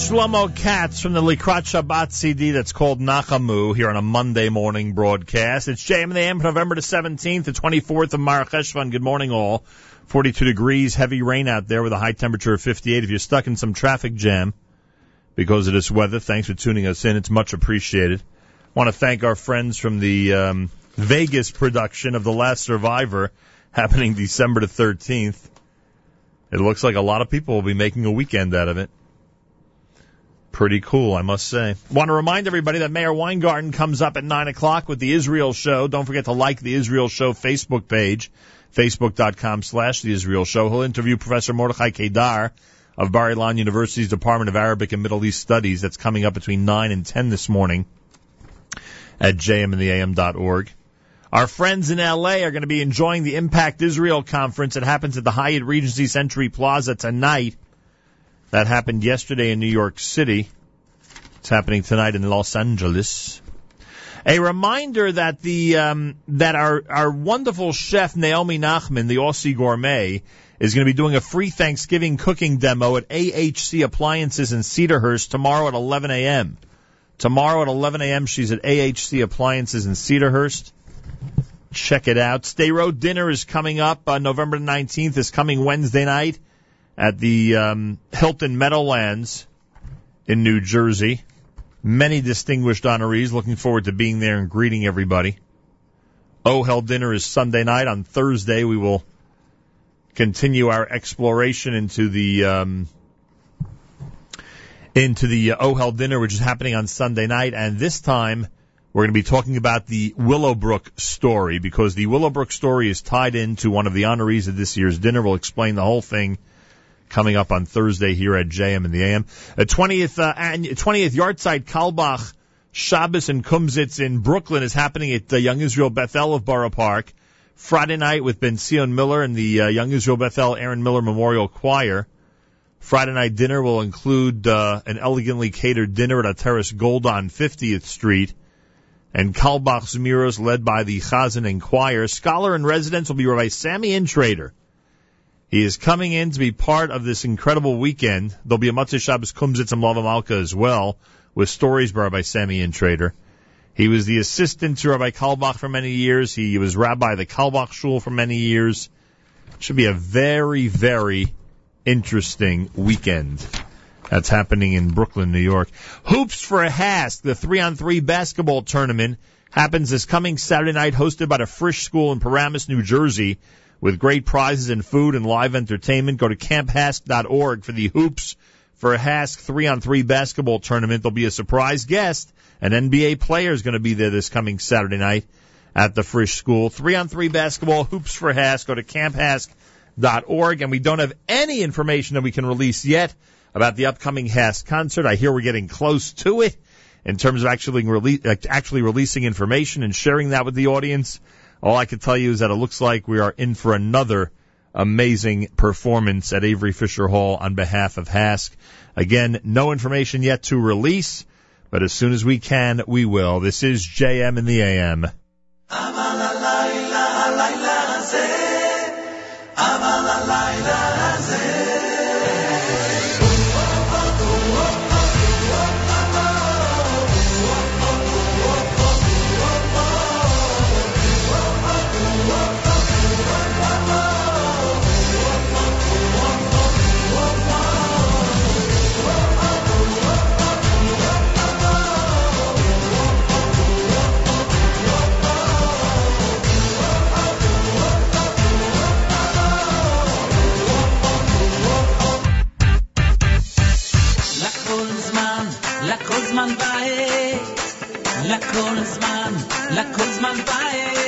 S3: Shlomo Katz from the Likrat Shabbat CD that's called Nachamu here on a Monday morning broadcast. It's JM in the AM November the 17th, the 24th of Mar Cheshvan. Good morning all. 42 degrees, heavy rain out there with a high temperature of 58. If you're stuck in some traffic jam because of this weather, thanks for tuning us in. It's much appreciated. want to thank our friends from the um, Vegas production of The Last Survivor happening December the 13th. It looks like a lot of people will be making a weekend out of it. Pretty cool, I must say. Want to remind everybody that Meir Weingarten comes up at 9 o'clock with the Israel Show. Don't forget to like the Israel Show Facebook page, facebook.com slash the Israel Show. He'll interview Professor Mordechai Kedar of Bar Ilan University's Department of Arabic and Middle East Studies. That's coming up between 9 and 10 this morning at jmandtheam.org. Our friends in LA are going to be enjoying the Impact Israel conference. It happens at the Hyatt Regency Century Plaza tonight. That happened yesterday in New York City. It's happening tonight in Los Angeles. A reminder that the um, that our our wonderful chef Naomi Nachman, the Aussie gourmet, is going to be doing a free Thanksgiving cooking demo at AHC Appliances in Cedarhurst tomorrow at 11 a.m. Tomorrow at 11 a.m. she's at AHC Appliances in Cedarhurst. Check it out. Stay Road Dinner is coming up on November 19th. Is coming Wednesday night at the um, Hilton Meadowlands in New Jersey. Many distinguished honorees. Looking forward to being there and greeting everybody. Oh Hell Dinner is Sunday night. On Thursday, we will continue our exploration into the um, into the uh, Oh Hell Dinner, which is happening on Sunday night, and this time we're going to be talking about the Willowbrook story because the Willowbrook story is tied into one of the honorees of this year's dinner. We'll explain the whole thing coming up on Thursday here at JM in the AM. A 20th, uh, 20th Yahrzeit Carlebach Shabbos and Kumsitz in Brooklyn is happening at the Young Israel Beth El of Borough Park. Friday night with Benzion Miller and the uh, Young Israel Beth El Aaron Miller Memorial Choir. Friday night dinner will include uh, an elegantly catered dinner at a terrace gold on 50th Street and Carlebach's Miros led by the Chazan and Choir. Scholar in residence will be Rabbi Sammy Intrator. He is coming in to be part of this incredible weekend. There'll be a Motzei Shabbos Kumsitz and Lava Malka as well, with stories brought by Sammy Intrator. He was the assistant to Rabbi Carlebach for many years. He was rabbi of the Carlebach Shul for many years. Should be a very, very interesting weekend. That's happening in Brooklyn, New York. Hoops for a HASC, the three on three basketball tournament happens this coming Saturday night hosted by the Frisch School in Paramus, New Jersey with great prizes and food and live entertainment. Go to camphasc.org for the Hoops for a HASC three on three basketball tournament. There'll be a surprise guest. An NBA player is going to be there this coming Saturday night at the Frisch School. Three on three basketball, Hoops for HASC. Go to camphasc.org and we don't have any information that we can release yet about the upcoming HASC concert. I hear we're getting close to it in terms of actually rele- actually releasing information and sharing that with the audience. All I can tell you is that it looks like we are in for another amazing performance at Avery Fisher Hall on behalf of HASC. Again, no information yet to release, but as soon as we can, we will. This is JM in the AM. לכל הזמן, לכל זמן בעת.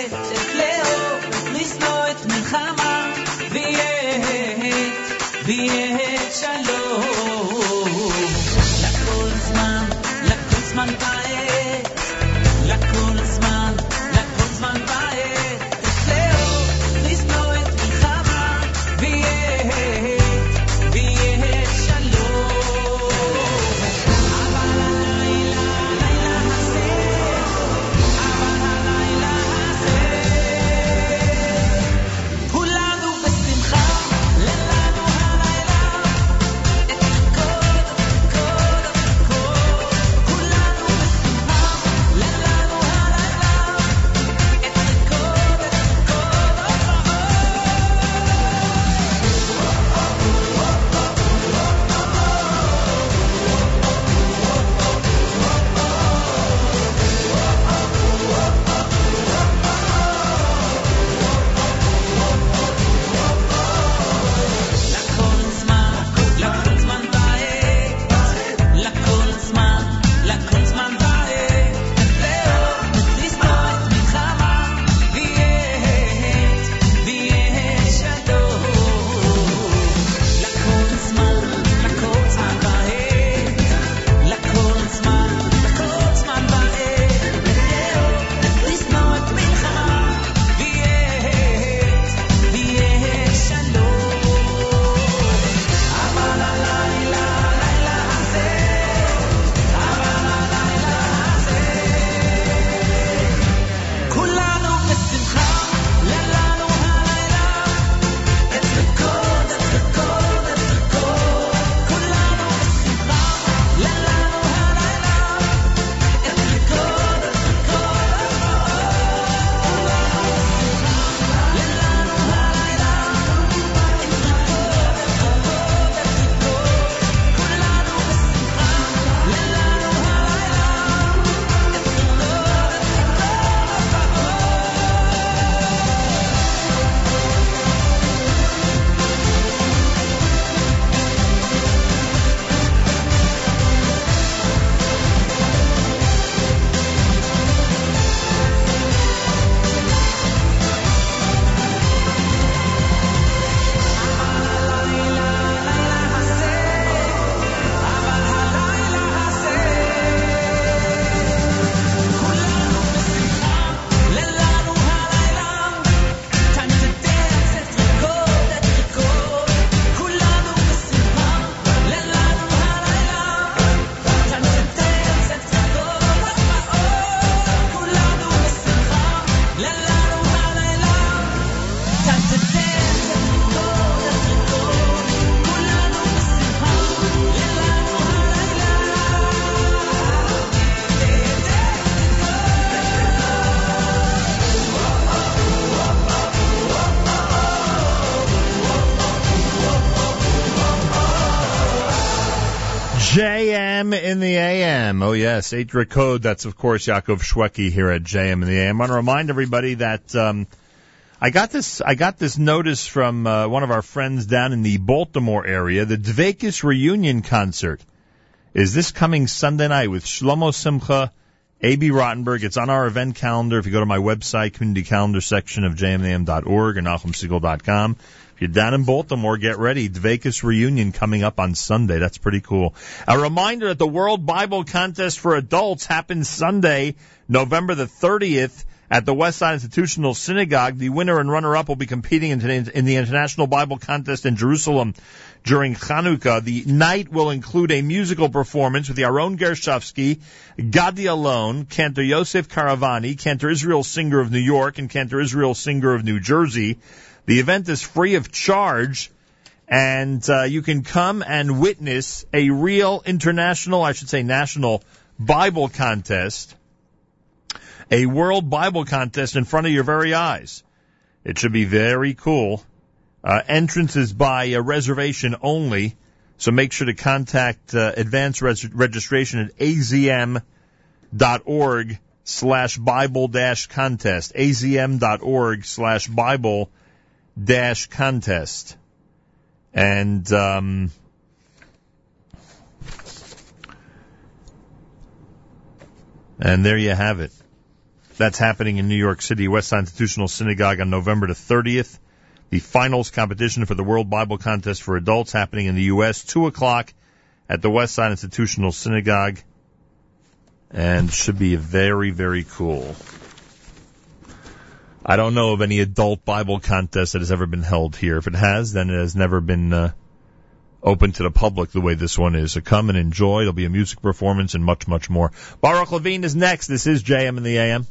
S3: Oh code. That's of course Yaakov Shweki here at JM and the AM. I want to remind everybody that um, I got this. I got this notice from uh, one of our friends down in the Baltimore area. The Dvekis reunion concert is this coming Sunday night with Shlomo Simcha, A.B. Rottenberg. It's on our event calendar. If you go to my website, community calendar section of jmam.org or nachumsegal.com. You're down in Baltimore, get ready. Dvekis reunion coming up on Sunday. That's pretty cool. A reminder that the World Bible Contest for Adults happens Sunday, November the 30th at the Westside Institutional Synagogue. The winner and runner-up will be competing in, the International Bible Contest in Jerusalem during Chanukah. The night will include a musical performance with Yaron Gershovsky, Gadi Alone, Cantor Yosef Karavani, Cantor Israel Singer of New York, and Cantor Israel Singer of New Jersey. The event is free of charge and uh, you can come and witness a real international, I should say national Bible contest a World Bible Contest in front of your very eyes. It should be very cool. Uh, entrance is by reservation only, so make sure to contact uh, advance res- registration at azm.org slash Bible dash contest. azm.org slash Bible dash contest. And, um, and there you have it. That's happening in New York City, West Institutional Synagogue on November the 30th. The finals competition for the World Bible Contest for Adults happening in the U.S., 2 o'clock at the West Side Institutional Synagogue. And should be very, very cool. I don't know of any adult Bible contest that has ever been held here. If it has, then it has never been uh, open to the public the way this one is. So come and enjoy. There'll be a music performance and much, much more. Baruch Levine is next. This is JM in the AM.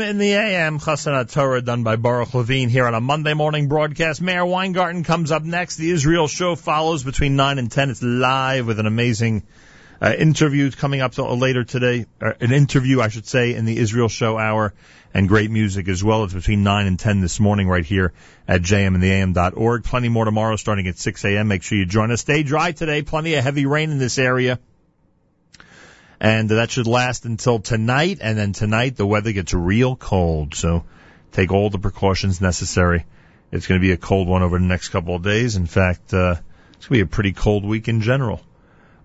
S3: In the AM, Chasanat Torah, done by Baruch Levine here on a Monday morning broadcast. Meir Weingarten comes up next. The Israel show follows between 9 and 10. It's live with an amazing uh, interview coming up uh, later today. An interview, I should say, in the Israel show hour and great music as well. It's between 9 and 10 this morning right here at jmandtheam.org. Plenty more tomorrow starting at 6 a.m. Make sure you join us. Stay dry today. Plenty of heavy rain in this area and that should last until tonight. And then tonight the weather gets real cold, so take all the precautions necessary. It's going to be a cold one over the next couple of days. In fact, uh, it's going to be a pretty cold week in general.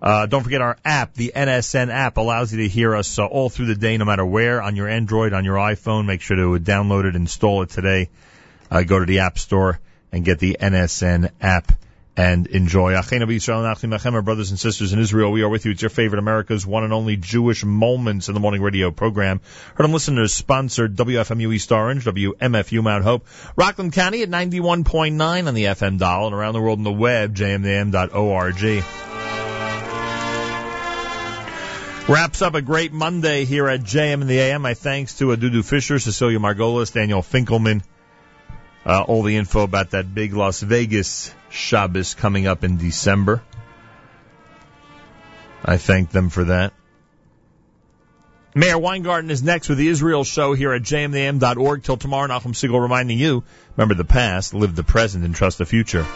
S3: Uh, don't forget our app, the NSN app, allows you to hear us uh, all through the day, no matter where, on your Android, on your iPhone. Make sure to download it, install it today. Uh, go to the App Store and get the NSN app and enjoy. Brothers and sisters in Israel, we are with you. It's your favorite America's one and only Jewish Moments in the Morning Radio program. Heard on listeners sponsored WFMU East Orange, WMFU Mount Hope, Rockland County at 91.9 on the FM dial and around the world on the web, jmam.org. Wraps up a great Monday here at JM in the AM. My thanks to Adudu Fisher, Cecelia Margules, Daniel Finkelman, uh, all the info about that big Las Vegas Shabbos coming up in December. I thank them for that. Meir Weingarten is next with the Israel show here at jmam.org. Till tomorrow, Nachum Segal reminding you, remember the past, live the present, and trust the future.